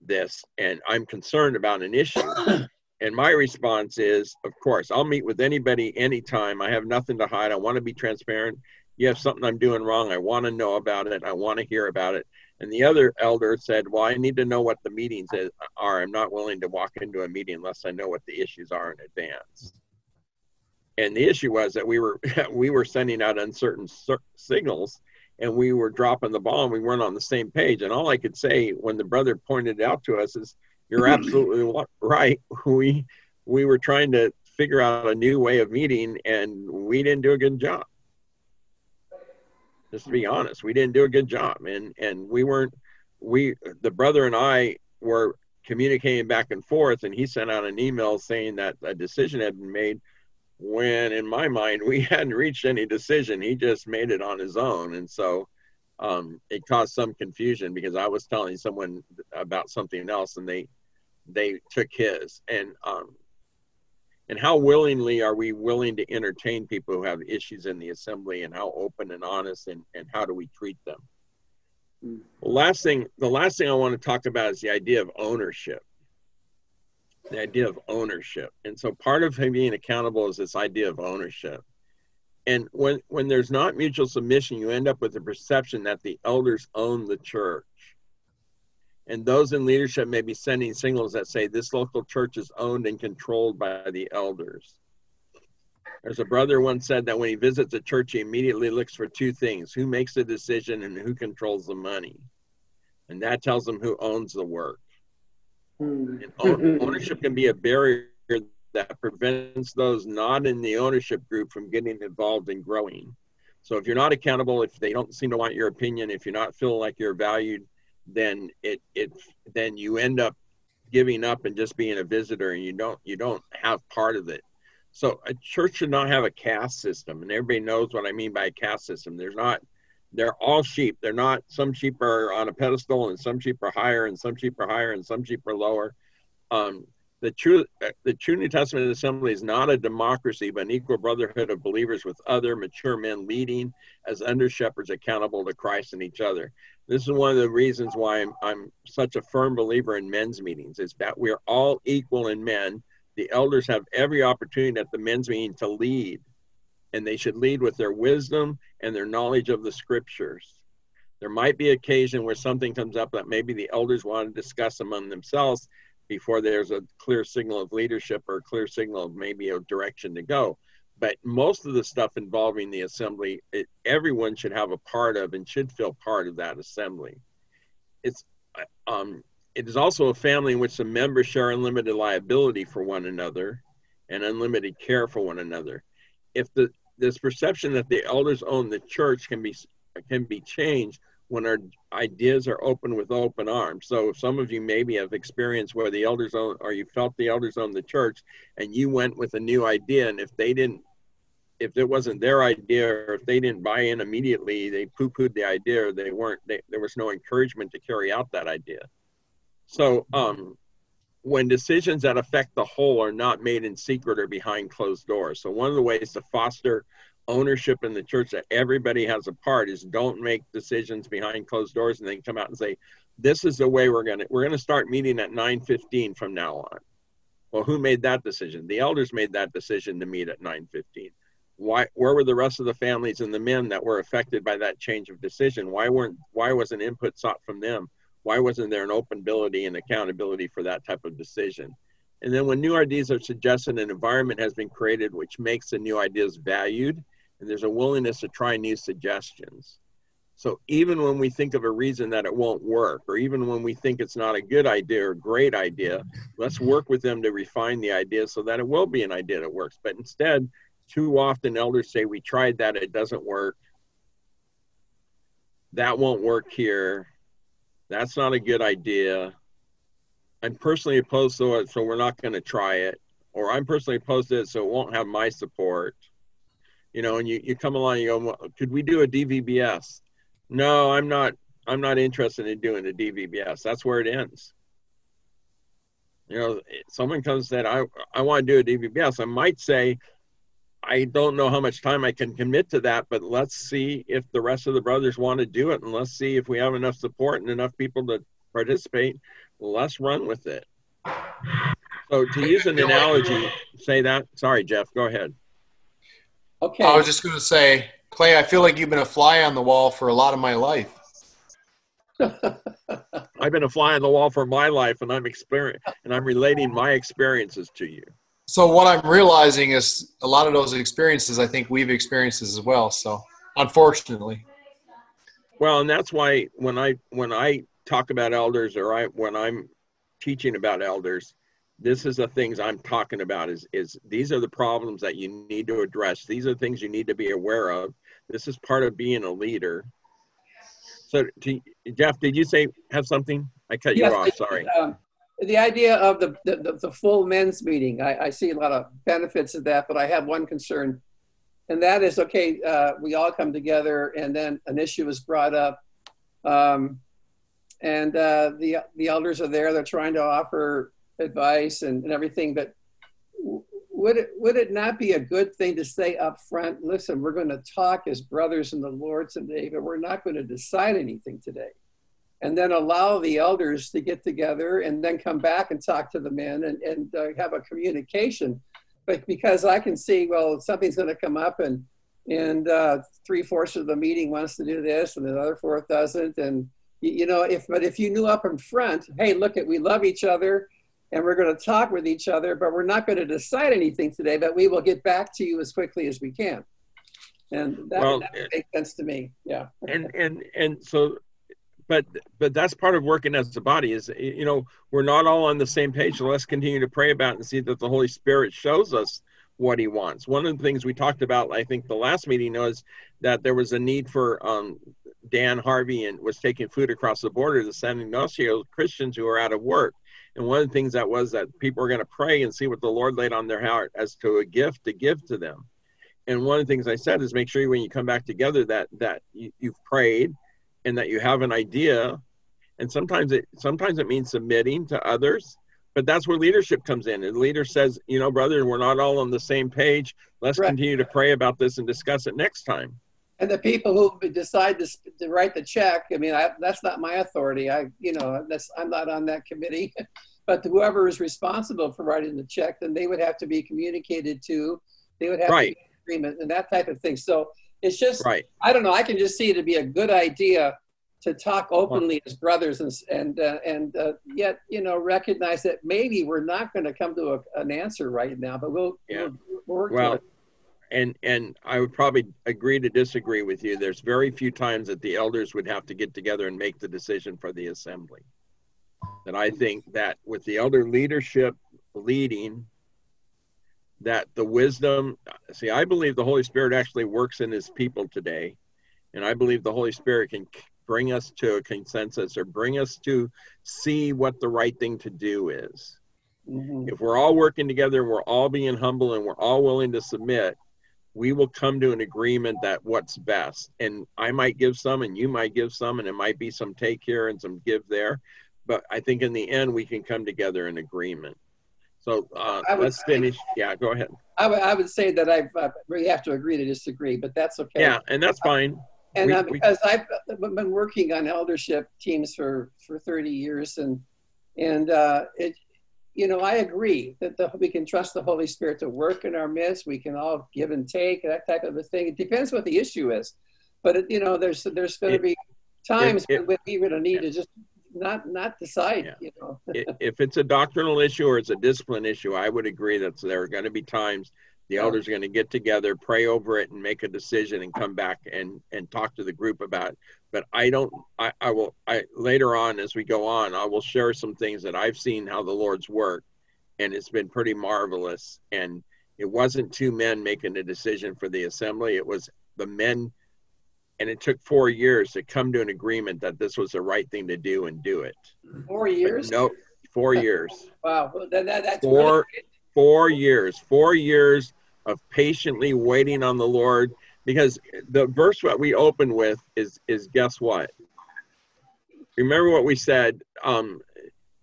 this, and I'm concerned about an issue." [COUGHS] And my response is, of course, I'll meet with anybody anytime. I have nothing to hide. I want to be transparent. You have something I'm doing wrong. I want to know about it. I want to hear about it. And the other elder said, Well, I need to know what the meetings is, are. I'm not willing to walk into a meeting unless I know what the issues are in advance. And the issue was that we were [LAUGHS] we were sending out uncertain signals and we were dropping the ball and we weren't on the same page. And all I could say when the brother pointed out to us is, you're [CLEARS THROAT] absolutely right. [LAUGHS] We we were trying to figure out a new way of meeting, and we didn't do a good job. Just to be honest, we didn't do a good job, and and we weren't. We the brother and I were communicating back and forth, and he sent out an email saying that a decision had been made. When in my mind we [LAUGHS] hadn't reached any decision, he just made it on his own, and so um, it caused some confusion because I was telling someone about something else and they they took his. And um, and how willingly are we willing to entertain people who have issues in the assembly and how open and honest and, and how do we treat them? Mm. the last thing the last thing i want to talk about is the idea of ownership the idea of ownership. And so part of being accountable is this idea of ownership. And when when there's not mutual submission you end up with the perception that the elders own the church. And those in leadership may be sending signals that say this local church is owned and controlled by the elders. There's a brother once said that when he visits a church he immediately looks for two things who makes the decision and who controls the money. And that tells him who owns the work hmm. ownership can be a barrier that prevents those not in the ownership group from getting involved and growing. So if you're not accountable, if they don't seem to want your opinion, if you're not feeling like you're valued, then it it then you end up giving up and just being a visitor and you don't you don't have part of it. So a church should not have a caste system, and everybody knows what I mean by a caste system. There's not they're all sheep. They're not some sheep are on a pedestal and some sheep are higher and some sheep are higher and some sheep are lower. Um, the true the true New Testament assembly is not a democracy, but an equal brotherhood of believers with other mature men leading as under shepherds accountable to Christ and each other. This is one of the reasons why I'm, I'm such a firm believer in men's meetings is that we're all equal in men. The elders have every opportunity at the men's meeting to lead, and they should lead with their wisdom and their knowledge of the scriptures. There might be occasion where something comes up that maybe the elders want to discuss among themselves before there's a clear signal of leadership or a clear signal of maybe a direction to go. But most of the stuff involving the assembly, it, everyone should have a part of and should feel part of that assembly. It's um, it is also a family in which the members share unlimited liability for one another and unlimited care for one another. If the this perception that the elders own the church can be can be changed when our ideas are open with open arms. So some of you maybe have experienced where the elders own or you felt the elders own the church and you went with a new idea and if they didn't if it wasn't their idea or if they didn't buy in immediately, they poo-pooed the idea or they weren't they, there was no encouragement to carry out that idea. So um when decisions that affect the whole are not made in secret or behind closed doors. So one of the ways to foster ownership in the church that everybody has a part is don't make decisions behind closed doors and then come out and say this is the way we're going to we're going to start meeting at 9:15 from now on. Well, who made that decision? The elders made that decision to meet at 9:15. Why where were the rest of the families and the men that were affected by that change of decision? Why weren't why wasn't input sought from them? Why wasn't there an openability and accountability for that type of decision? And then when new ideas are suggested, an environment has been created which makes the new ideas valued and there's a willingness to try new suggestions. So even when we think of a reason that it won't work, or even when we think it's not a good idea or great idea, let's work with them to refine the idea so that it will be an idea that works. But instead, too often elders say, We tried that, it doesn't work. That won't work here. That's not a good idea. I'm personally opposed to it, so we're not going to try it or I'm personally opposed to it, so it won't have my support. You know, and you, you come along, you go, well, could we do a DVBS? No, I'm not. I'm not interested in doing a DVBS. That's where it ends. You know, someone comes and said, I, I want to do a DVBS. I might say, I don't know how much time I can commit to that, but let's see if the rest of the brothers want to do it, and let's see if we have enough support and enough people to participate. Let's run with it. So to use an analogy, say that. Sorry, Jeff. Go ahead. Okay. I was just going to say, Clay, I feel like you've been a fly on the wall for a lot of my life. [LAUGHS] I've been a fly on the wall for my life, and I'm experience and I'm relating my experiences to you. So what I'm realizing is a lot of those experiences I think we've experienced as well. So unfortunately. Well, and that's why when I when I talk about elders or I when I'm teaching about elders, this is the things I'm talking about is is these are the problems that you need to address. These are the things you need to be aware of. This is part of being a leader. So, to, Jeff, did you say have something? I cut Yes, you off. Sorry. Um, the idea of the, the, the full men's meeting, I, I see a lot of benefits of that, but I have one concern. And that is, okay, uh, we all come together and then an issue is brought up. Um, and uh, the, the elders are there, they're trying to offer advice and, and everything, but would it, would it not be a good thing to say up front, listen, we're going to talk as brothers in the Lord today, but we're not going to decide anything today and then allow the elders to get together and then come back and talk to the men and, and uh, have a communication. But because I can see, well, something's going to come up and and uh, three fourths of the meeting wants to do this and the other fourth doesn't, and you, you know, if but if you knew up in front, hey, look at we love each other and we're going to talk with each other, but we're not going to decide anything today, but we will get back to you as quickly as we can. And that, Well, that would make sense to me. Yeah. and and and so but but that's part of working as a body is you know we're not all on the same page. So let's continue to pray about and see that the holy spirit shows us what he wants. One of the things we talked about i think the last meeting was that there was a need for um, dan harvey and was taking food across the border to san ignacio christians who are out of work. And one of the things that was that people are going to pray and see what the lord laid on their heart as to a gift to give to them. And one of the things i said is make sure when you come back together that that you, you've prayed and that you have an idea and sometimes it sometimes it means submitting to others but that's where leadership comes in and the leader says you know brother we're not all on the same page let's Right. continue to pray about this and discuss it next time And the people who decide to, to write the check, I mean, I, that's not my authority. I, you know, that's, I'm not on that committee. [LAUGHS] But whoever is responsible for writing the check, then they would have to be communicated to. They would have Right. to be in agreement and that type of thing. So it's just, right I don't know. I can just see it to be a good idea to talk openly as brothers and and uh, and uh, yet you know recognize that maybe we're not going to come to a, an answer right now, but we'll, Yeah. we'll, we'll work well it. and and i would probably agree to disagree with you there's very few times that the elders would have to get together and make the decision for the assembly that i think that with the elder leadership leading that the wisdom see i believe the holy spirit actually works in his people today. And i believe the holy spirit can bring us to a consensus or bring us to see what the right thing to do is. Mhm. if we're all working together and we're all being humble and we're all willing to submit we will come to an agreement that what's best. And i might give some and you might give some and it might be some take here and some give there. But i think in the end we can come together in agreement so uh, would let's finish yeah go ahead I would I would say that I've uh, we have to agree to disagree, but that's okay. yeah and that's fine And we- uh, we- because I've been working on eldership teams for, for 30 years, and and uh, it, you know, I agree that the, we can trust the Holy Spirit to work in our midst. We can all give and take that type of a thing. It depends what the issue is, but it, you know, there's there's going to be times it- when we're going to need to just not not decide. Yeah. You know, [LAUGHS] if it's a doctrinal issue or it's a discipline issue, I would agree that there are going to be times the elders are going to get together, pray over it, and make a decision, and come back and and talk to the group about. It. But I don't. I, I will. I later on as we go on, I will share some things that I've seen how the Lord's work, and it's been pretty marvelous. And it wasn't two men making a decision for the assembly; it was the men. And it took four years to come to an agreement that this was the right thing to do and do it. four years. No, four years. [LAUGHS] Wow, well, that, that, that's Four- really, four years, four years of patiently waiting on the Lord. Because the verse what we open with is is guess what? Remember what we said. Um,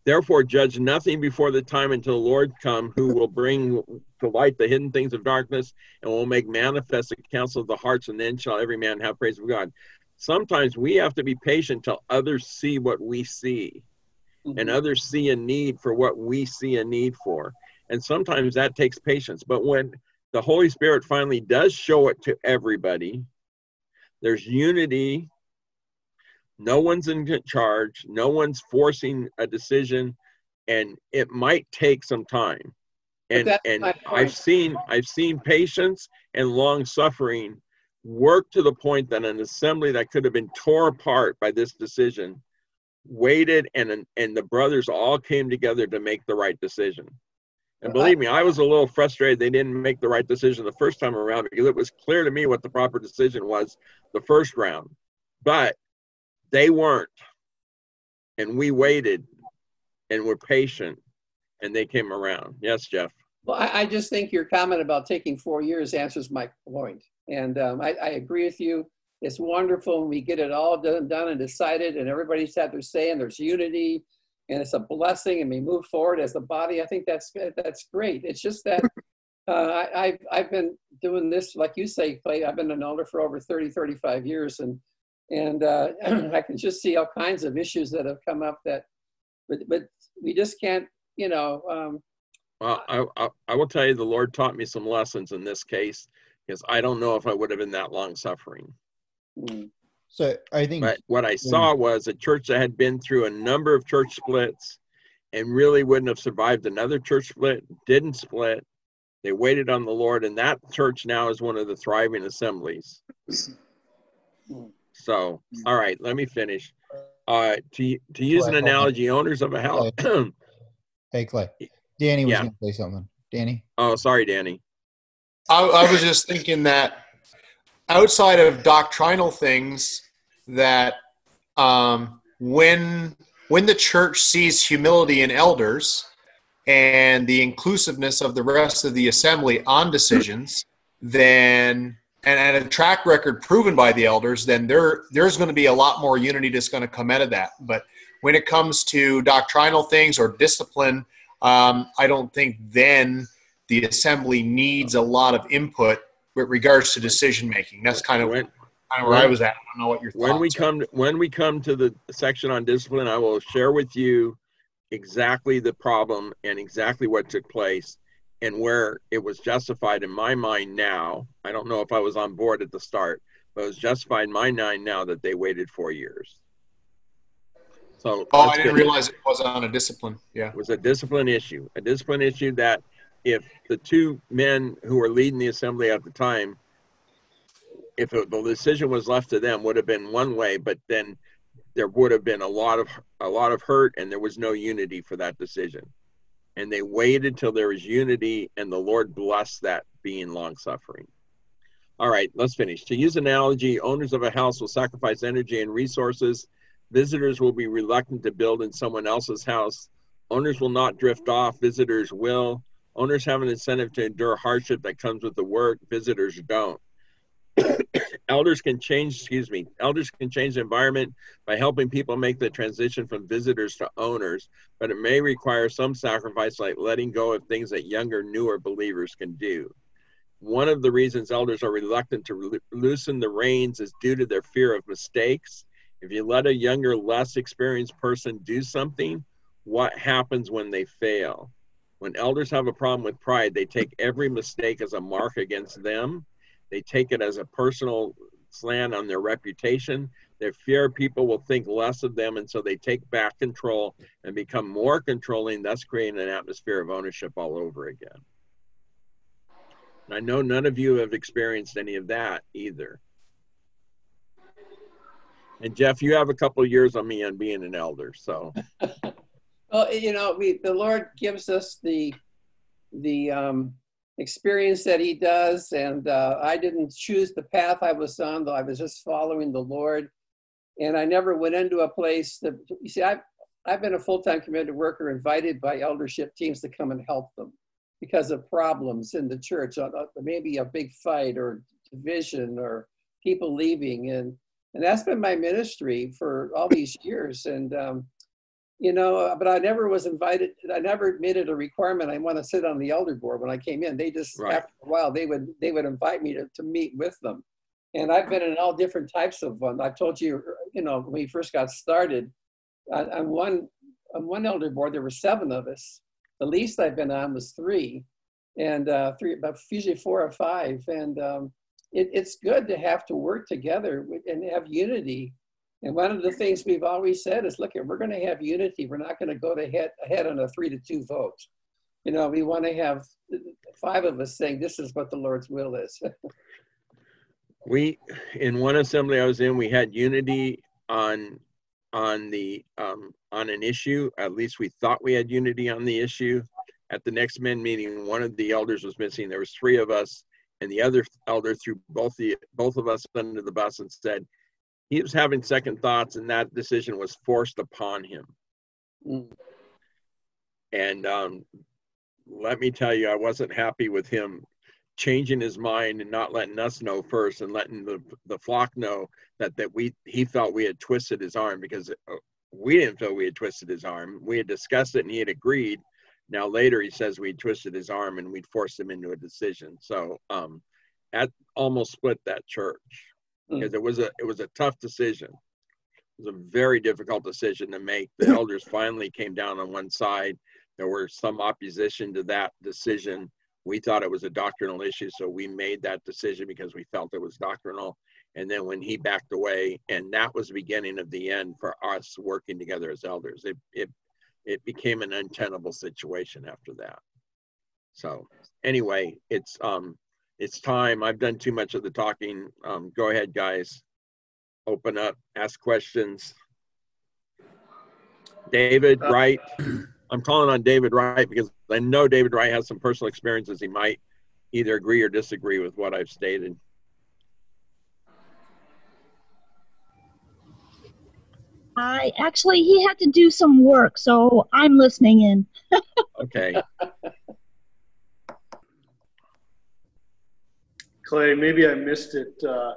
Therefore, judge nothing before the time until the Lord come, who will bring to light the hidden things of darkness and will make manifest the counsel of the hearts, and then shall every man have praise of God. Sometimes we have to be patient till others see what we see, and mm-hmm. others see a need for what we see a need for. And sometimes that takes patience. But when the Holy Spirit finally does show it to everybody, there's unity no one's in charge no one's forcing a decision and it might take some time. And and i've seen i've seen patience and long suffering work to the point that an assembly that could have been torn apart by this decision waited and and the brothers all came together to make the right decision. And believe me i was a little frustrated they didn't make the right decision the first time around because it was clear to me what the proper decision was the first round. But they weren't. And we waited and were patient and they came around. Yes, Jeff. Well, I, I just think your comment about taking four years answers my point. And um, I, I agree with you. It's wonderful when we get it all done, done and decided, and everybody's had their say, and there's unity, and it's a blessing, and we move forward as a body. I think that's that's great. It's just that uh, I, I've I've been doing this, like you say, Clay. I've been an elder for over 30, 35 years, and and uh, [CLEARS THROAT] I can just see all kinds of issues that have come up that, but but we just can't, you know. Um, well, I, I, I will tell you, the Lord taught me some lessons in this case because I don't know if I would have been that long suffering. mm, So I think But what I saw was a church that had been through a number of church splits and really wouldn't have survived another church split, didn't split. They waited on the Lord, and that church now is one of the thriving assemblies. So, all right, let me finish. Uh, to to use an analogy, owners of a house. [CLEARS THROAT] hey Clay, Danny was Yeah. going to say something. Danny, oh, sorry, Danny. I, I was just thinking that outside of doctrinal things, that um, when when the church sees humility in elders and the inclusiveness of the rest of the assembly on decisions, then and, and a track record proven by the elders, then there there's going to be a lot more unity that's going to come out of that. But when it comes to doctrinal things or discipline, um, I don't think then the assembly needs a lot of input with regards to decision making. That's kind of, When, kind of where I was at. I don't know what your thoughts when we are. come to, when we come to the section on discipline, I will share with you exactly the problem and exactly what took place and where it was justified in my mind now. I don't know if I was on board at the start, but it was justified in my mind now that they waited four years. So Oh, I didn't get- realize it was on a discipline. Yeah. it was a discipline issue, a discipline issue that if the two men who were leading the assembly at the time, if it, the decision was left to them, would have been one way, but then there would have been a lot of a lot of hurt, and there was no unity for that decision. And they waited till there was unity, and the Lord blessed that being long suffering. All right, let's finish. To use analogy, owners of a house will sacrifice energy and resources. Visitors will be reluctant to build in someone else's house. Owners will not drift off, visitors will. Owners have an incentive to endure hardship that comes with the work, visitors don't. Elders can change, excuse me, elders can change the environment by helping people make the transition from visitors to owners, but it may require some sacrifice like letting go of things that younger, newer believers can do. One of the reasons elders are reluctant to re- loosen the reins is due to their fear of mistakes. If you let a younger, less experienced person do something, what happens when they fail? When elders have a problem with pride, they take every mistake as a mark against them. They take it as a personal slant on their reputation. They fear people will think less of them, and so they take back control and become more controlling, thus creating an atmosphere of ownership all over again. And I know none of you have experienced any of that either. And Jeff, you have a couple years on me on being an elder, so [LAUGHS] Well, you know, we the Lord gives us the the um, experience that He does, and uh, I didn't choose the path I was on, though I was just following the Lord, and I never went into a place that you see. I've I've been a full time committed worker, invited by eldership teams to come and help them, because of problems in the church, uh, uh, maybe a big fight or division or people leaving. And, and that's been my ministry for all these years. And, um, you know, uh, but I never was invited. I never made it a requirement. I want to sit on the elder board when I came in. They just Right. after a while they would they would invite me to, to meet with them, and I've been in all different types of ones. I told you, you know, when we first got started, on, on one on one elder board there were seven of us. The least I've been on was three, and uh, three, but usually four or five. And um, it, it's good to have to work together and have unity. And one of the things we've always said is, look, we're going to have unity. We're not going to go to head, ahead on a three to two vote. You know, we want to have five of us saying this is what the Lord's will is. [LAUGHS] We, in one assembly I was in, we had unity on, on the, um, on an issue. At least we thought we had unity on the issue. At the next men meeting, one of the elders was missing. There was three of us. And the other elder threw both the, both of us under the bus and said, he was having second thoughts and that decision was forced upon him. Mm. And, um, let me tell you, I wasn't happy with him changing his mind and not letting us know first and letting the the flock know that that we he felt we had twisted his arm because uh, we didn't feel we had twisted his arm. We had discussed it and he had agreed. Now later he says we twisted his arm and we'd forced him into a decision. So um that almost split that church Mm. because it was a it was a tough decision. It was a very difficult decision to make. The [LAUGHS] elders finally came down on one side. There were some opposition to that decision we thought it was a doctrinal issue, so we made that decision because we felt it was doctrinal. And then when he backed away, and that was the beginning of the end for us working together as elders. It it it became an untenable situation after that. So anyway, it's um it's time. I've done too much of the talking. Um, go ahead, guys. Open up, ask questions. David Uh, Wright. I'm calling on David Wright because I know David Wright has some personal experiences. He might either agree or disagree with what I've stated. I actually he had to do some work, so I'm listening in. Okay. [LAUGHS] Clay, maybe I missed it. Uh,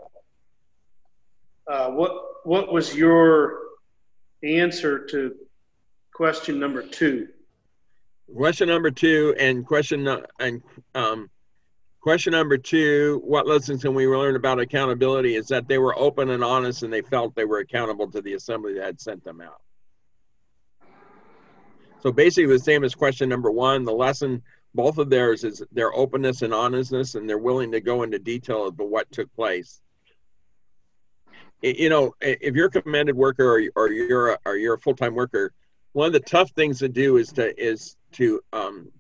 uh, what what was your answer to question number two? Question number two and question and um, question number two: What lessons can we learn about accountability? Is that they were open and honest, and they felt they were accountable to the assembly that had sent them out. So basically, the same as question number one. The lesson, both of theirs, is their openness and honestness, and they're willing to go into detail about what took place. You know, if you're a commended worker or, or you're a, or you're a full-time worker, one of the tough things to do is to is to um,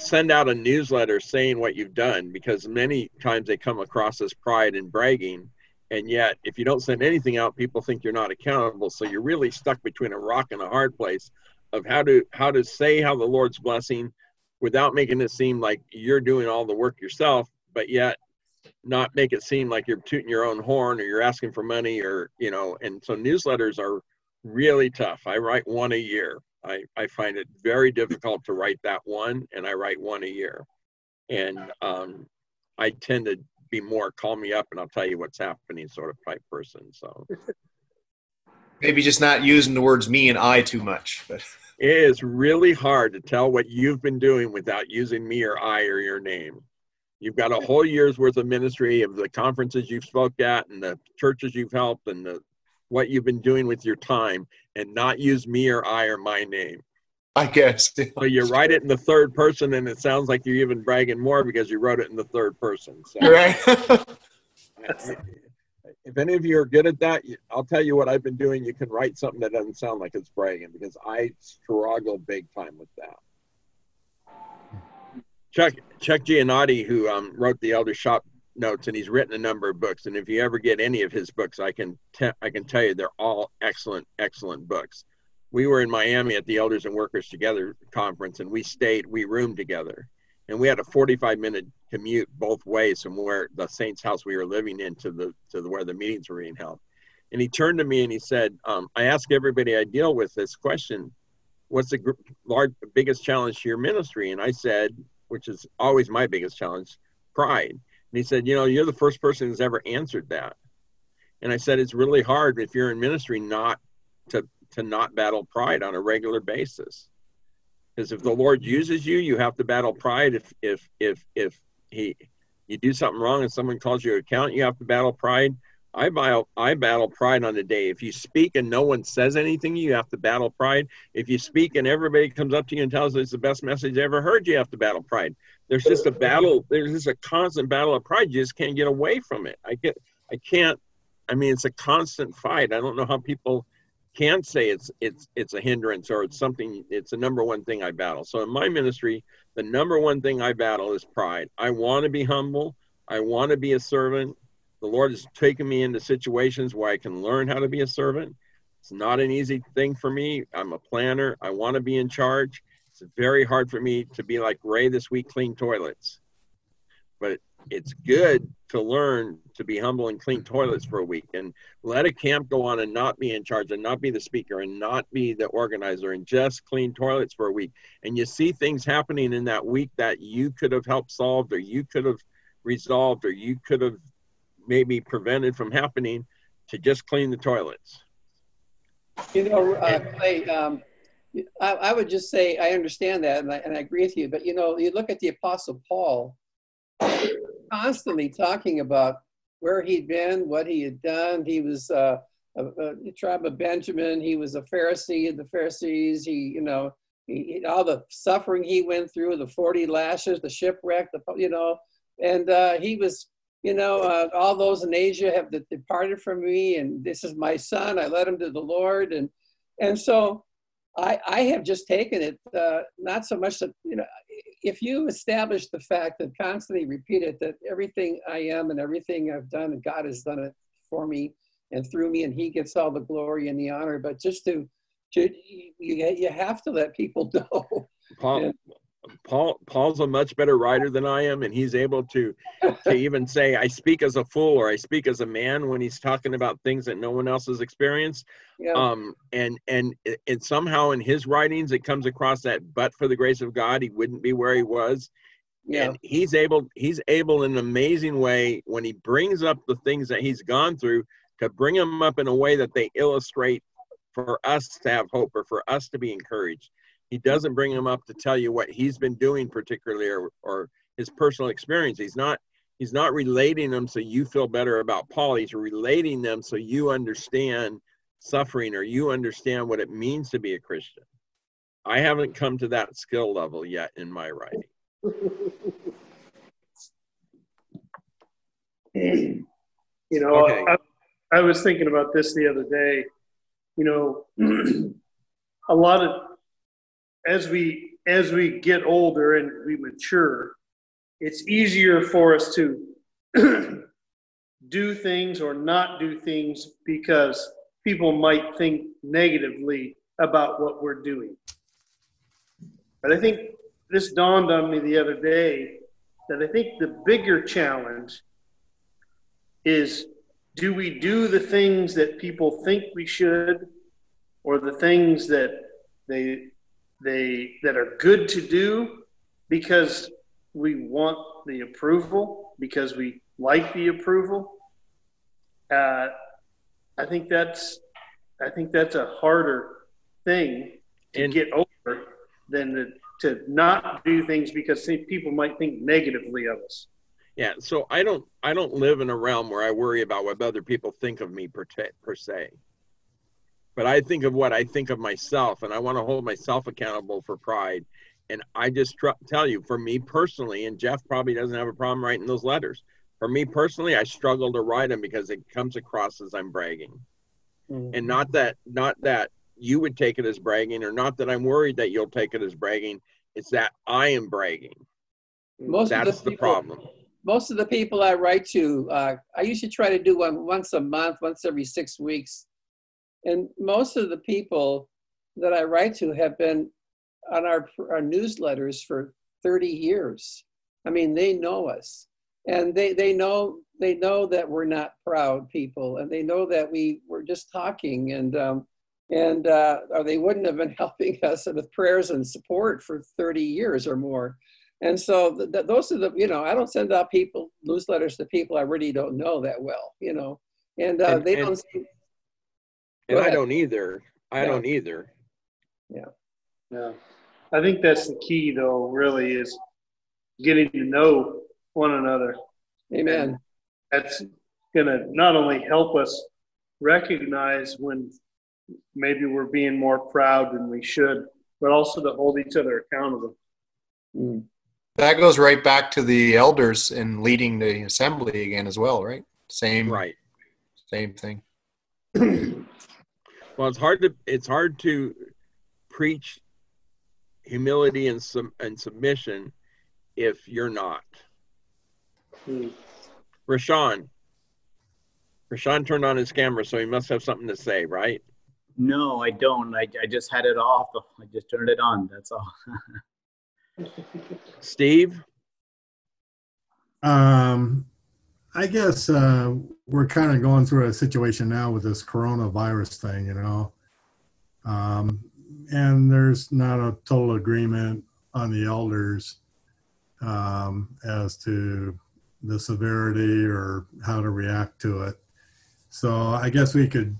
send out a newsletter saying what you've done because many times they come across as pride and bragging and yet if you don't send anything out people think you're not accountable so you're really stuck between a rock and a hard place of how to how to say how the lord's blessing without making it seem like you're doing all the work yourself but yet not make it seem like you're tooting your own horn or you're asking for money or you know and so newsletters are really tough i write one a year I, I find it very difficult to write that one, and I write one a year. And um, I tend to be more call me up and I'll tell you what's happening sort of type person. So Maybe just not using the words me and I too much. But [LAUGHS] it is really hard to tell what you've been doing without using me or I or your name. You've got a whole year's worth of ministry of the conferences you've spoke at and the churches you've helped and the what you've been doing with your time and not use me or I or my name. I guess. [LAUGHS] So you write it in the third person, and it sounds like you're even bragging more because you wrote it in the third person. So, right? [LAUGHS] if any of you are good at that, I'll tell you what I've been doing. You can write something that doesn't sound like it's bragging because I struggle big time with that. Chuck Chuck Gianotti, who um, wrote the Elder Shop notes, and he's written a number of books. And if you ever get any of his books, I can te- I can tell you they're all excellent, excellent books. We were in Miami at the Elders and Workers Together conference, and we stayed, we roomed together, and we had a 45 minute commute both ways from where the Saints' house we were living in to the to the, where the meetings were being held. And he turned to me and he said, um, "I ask everybody I deal with this question: what's the gr- large, biggest challenge to your ministry? And I said, which is always my biggest challenge, pride. And he said, you know, you're the first person who's ever answered that. And I said, it's really hard if you're in ministry not to to not battle pride on a regular basis. Because if the Lord uses you, you have to battle pride. If if if if he you do something wrong and someone calls you account, you have to battle pride. I battle I battle pride on the day. If you speak and no one says anything, you have to battle pride. If you speak and everybody comes up to you and tells you it's the best message I ever heard, you have to battle pride. There's just a battle. There's just a constant battle of pride. You just can't get away from it. I get. I can't. I mean, it's a constant fight. I don't know how people can say it's it's it's a hindrance or it's something it's the number one thing i battle. So in my ministry the number one thing i battle is pride. I want to be humble. I want to be a servant. The lord has taken me into situations where i can learn how to be a servant. It's not an easy thing for me. I'm a planner. I want to be in charge. It's very hard for me to be like ray this week clean toilets it's good to learn to be humble and clean toilets for a week and let a camp go on and not be in charge and not be the speaker and not be the organizer and just clean toilets for a week and you see things happening in that week that you could have helped solved or you could have resolved or you could have maybe prevented from happening to just clean the toilets You know, uh, Clay, um, I, I would just say I understand that and I, and I agree with you. But you know, you look at the Apostle Paul, constantly talking about where he'd been, what he had done. He was uh, a, a tribe of Benjamin. He was a Pharisee of the Pharisees. He, you know, he, all the suffering he went through, the 40 lashes, the shipwreck, the, you know, and uh, he was, you know, uh, all those in Asia have departed from me, and this is my son. I led him to the Lord, and and so I, I have just taken it, uh, not so much that, you know, if you establish the fact that constantly repeat it, that everything I am and everything I've done, and God has done it for me and through me, and He gets all the glory and the honor. But just to, to you, you have to let people [LAUGHS] know. Paul, and, Paul Paul's a much better writer than I am, and he's able to to [LAUGHS] even say I speak as a fool or I speak as a man when he's talking about things that no one else has experienced. Yeah. Um, and and and somehow in his writings it comes across that but for the grace of God he wouldn't be where he was. Yeah. And he's able he's able in an amazing way when he brings up the things that he's gone through to bring them up in a way that they illustrate for us to have hope or for us to be encouraged he doesn't bring him up to tell you what he's been doing particularly or, or his personal experience. He's not he's not relating them so you feel better about paul. He's relating them so you understand suffering or you understand what it means to be a christian. I haven't come to that skill level yet in my writing. You know Okay. I, I was thinking about this the other day. You know [CLEARS THROAT] a lot of as we as we get older and we mature it's easier for us to [CLEARS THROAT] do things or not do things because people might think negatively about what we're doing. But i think this dawned on me the other day that i think the bigger challenge is do we do the things that people think we should or the things that they they that are good to do because we want the approval because we like the approval. Uh, i think that's i think that's a harder thing to And- get over than to, to not do things because people might think negatively of us. Yeah so i don't i don't live in a realm where i worry about what other people think of me per, te- per se but i think of what i think of myself and i want to hold myself accountable for pride. And i just tr- tell you for me personally and jeff probably doesn't have a problem writing those letters for me personally i struggle to write them because it comes across as i'm bragging. And not that not that you would take it as bragging or not that i'm worried that you'll take it as bragging it's that i am bragging. Most that's of the people, the problem. most of the people I write to, uh, I usually try to do one once a month, once every six weeks. And most of the people that I write to have been on our, our newsletters for 30 years. I mean, they know us and they, they know they know that we're not proud people and they know that we we're just talking and um, and uh, or they wouldn't have been [LAUGHS] helping us with prayers and support for 30 years or more. And so th- th- those are the, you know, I don't send out people newsletters to people I really don't know that well, you know, and, uh, And- they and- don't. see- And I don't either. I Yeah. don't either. Yeah. I think that's the key though, really is getting to know one another. Amen. That's gonna not only help us recognize when maybe we're being more proud than we should, but also to hold each other accountable. Mm. That goes right back to the elders and leading the assembly again as well, right? Same, Right. same thing. [CLEARS THROAT] Well, it's hard to it's hard to preach humility and sub, and submission if you're not. Hmm. Rashawn. Rashawn turned on his camera, so he must have something to say, right? No, I don't. I, I just had it off. I just turned it on. That's all. [LAUGHS] Steve? Um, I guess uh, we're kind of going through a situation now with this coronavirus thing, you know. Um, and there's not a total agreement on the elders um, as to the severity or how to react to it. So I guess we could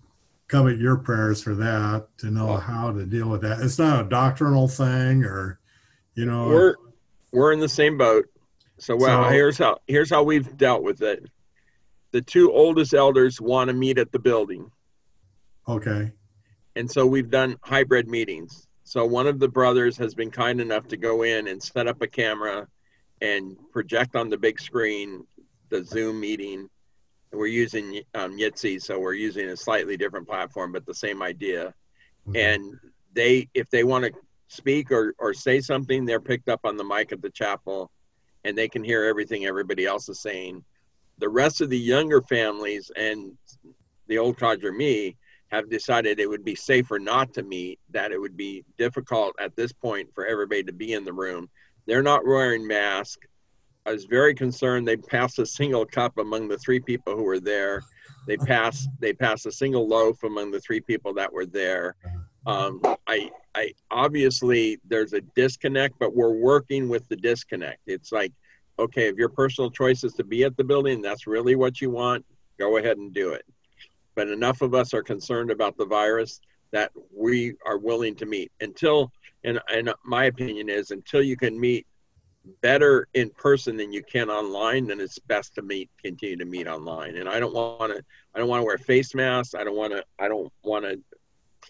covet your prayers for that to know how to deal with that. It's not a doctrinal thing or, you know, We're we're in the same boat. So well, So- here's how here's how we've dealt with it. The two oldest elders want to meet at the building. okay. And so we've done hybrid meetings. So one of the brothers has been kind enough to go in and set up a camera and project on the big screen the Zoom meeting. We're using um, Jitsi, so we're using a slightly different platform, but the same idea. Okay. And they, if they want to speak or, or say something, they're picked up on the mic at the chapel and they can hear everything everybody else is saying. The rest of the younger families and the old codger me have decided it would be safer not to meet, that it would be difficult at this point for everybody to be in the room. They're not wearing masks. I was very concerned they passed a single cup among the three people who were there. They passed they passed a single loaf among the three people that were there. Uh-huh. Um, I I obviously there's a disconnect, but we're working with the disconnect. It's like, okay, if your personal choice is to be at the building, that's really what you want, go ahead and do it. But enough of us are concerned about the virus that we are willing to meet. Until and, and my opinion is until you can meet better in person than you can online then it's best to meet continue to meet online. And i don't want to i don't want to wear face masks. I don't want to i don't want to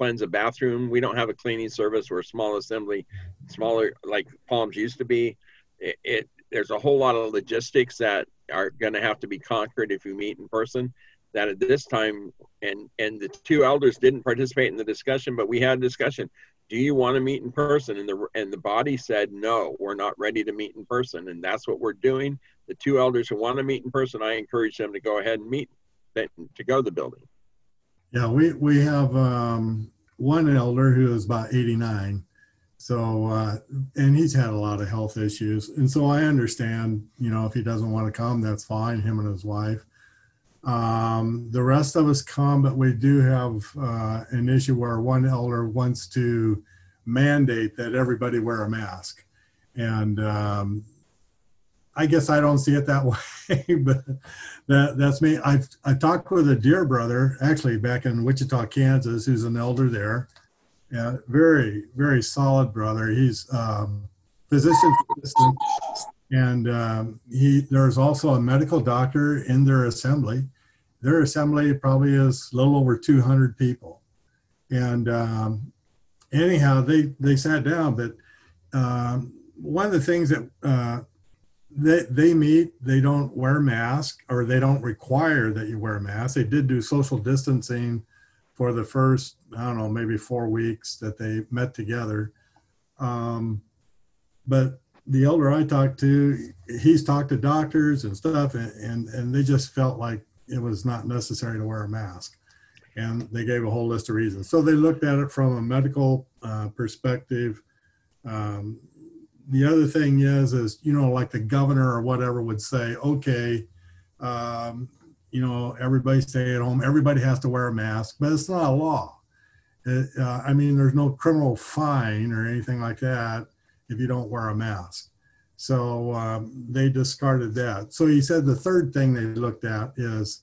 cleanse a bathroom. We don't have a cleaning service. We're a small assembly smaller like palms used to be. It, it there's a whole lot of logistics that are going to have to be conquered if you meet in person. That at this time and and the two elders didn't participate in the discussion but we had a discussion. Do you want to meet in person? And the and the body said no we're not ready to meet in person. And that's what we're doing. The two elders who want to meet in person i encourage them to go ahead and meet to go to the building Yeah, we we have um, one elder who is about 89. So uh, and he's had a lot of health issues, and so I understand. You know, if he doesn't want to come, that's fine. Him and his wife. Um, the rest of us come, but we do have uh, an issue where one elder wants to mandate that everybody wear a mask, and um, I guess I don't see it that [LAUGHS] way, but that that's me. I've I talked with a dear brother actually back in Wichita, Kansas, who's an elder there. Yeah, very very solid brother. He's um, physician assistant, and um, he there's also a medical doctor in their assembly. Their assembly probably is a little over 200 people, and um, anyhow, they they sat down. But um, one of the things that uh, they they meet they don't wear masks or they don't require that you wear a mask. They did do social distancing for the first i don't know maybe four weeks that they met together. Um, but the elder i talked to he's talked to doctors and stuff and, and and they just felt like it was not necessary to wear a mask. And they gave a whole list of reasons. So they looked at it from a medical uh, perspective. Um, the other thing is is you know like the governor or whatever would say okay um, you know everybody stay at home everybody has to wear a mask but it's not a law Uh, uh, I mean, there's no criminal fine or anything like that if you don't wear a mask. So um, they discarded that. So he said the third thing they looked at is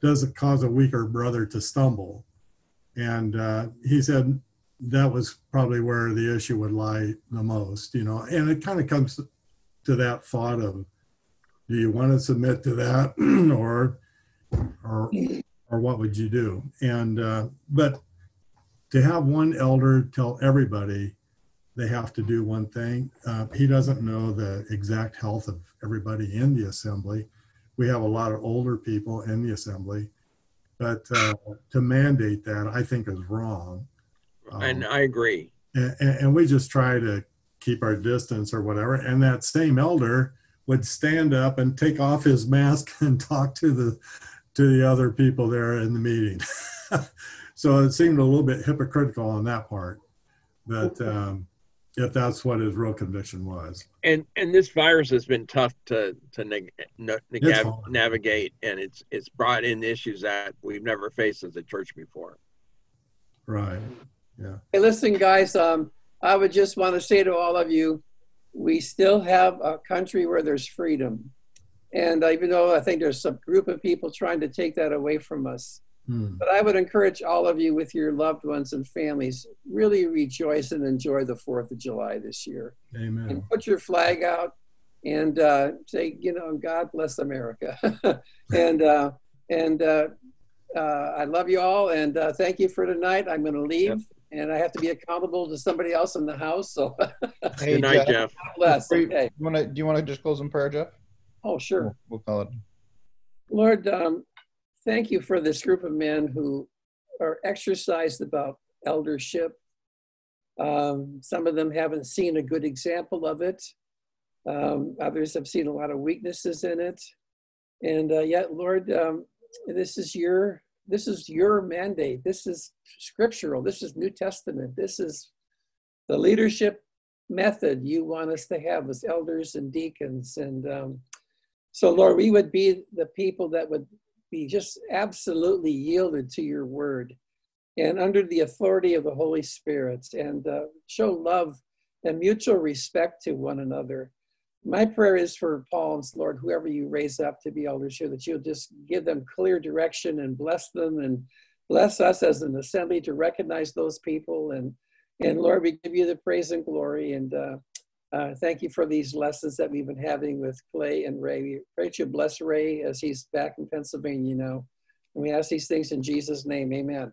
does it cause a weaker brother to stumble? And uh, he said that was probably where the issue would lie the most, you know. And it kind of comes to that thought of do you want to submit to that [CLEARS THROAT] or or or what would you do? And uh, but to have one elder tell everybody they have to do one thing, uh, he doesn't know the exact health of everybody in the assembly. We have a lot of older people in the assembly, but uh, to mandate that, I think is wrong. Um, and I agree. and, and we just try to keep our distance or whatever. And that same elder would stand up and take off his mask [LAUGHS] and talk to the to the other people there in the meeting. [LAUGHS] so it seemed a little bit hypocritical on that part, but um, if that's what his real conviction was, And and this virus has been tough to to neg- na- It's nav- hard. navigate, and it's it's brought in issues that we've never faced as a church before. right? Hey, listen, guys, um, I would just want to say to all of you, we still have a country where there's freedom. And even though I think there's some group of people trying to take that away from us, Hmm. but I would encourage all of you with your loved ones and families, really rejoice and enjoy the 4th of July this year. Amen. And put your flag out and uh, say, you know, God bless America. [LAUGHS] and uh, and uh, uh, I love you all and uh, thank you for tonight. I'm going to leave and I have to be accountable to somebody else in the house. So God [LAUGHS] Hey, Good night, Jeff. bless. before you- Okay. you wanna, do you want to just close in prayer, Jeff? Oh, sure. We'll, we'll call it. Lord, um, thank you for this group of men who are exercised about eldership. Um, some of them haven't seen a good example of it. Um, others have seen a lot of weaknesses in it. And uh, yet, Lord, um, this is your this is your mandate. This is scriptural. This is New Testament. This is the leadership method you want us to have as elders and deacons. And um, so, Lord, we would be the people that would be just absolutely yielded to your word and under the authority of the Holy Spirit and uh, show love and mutual respect to one another. My prayer is for Paul's, Lord, whoever you raise up to be elders here, that you'll just give them clear direction and bless them and bless us as an assembly to recognize those people. And, and Lord, we give you the praise and glory. And uh, uh, thank you for these lessons that we've been having with Clay and Ray. We pray that you bless Ray as he's back in Pennsylvania now. And we ask these things in Jesus' name. Amen.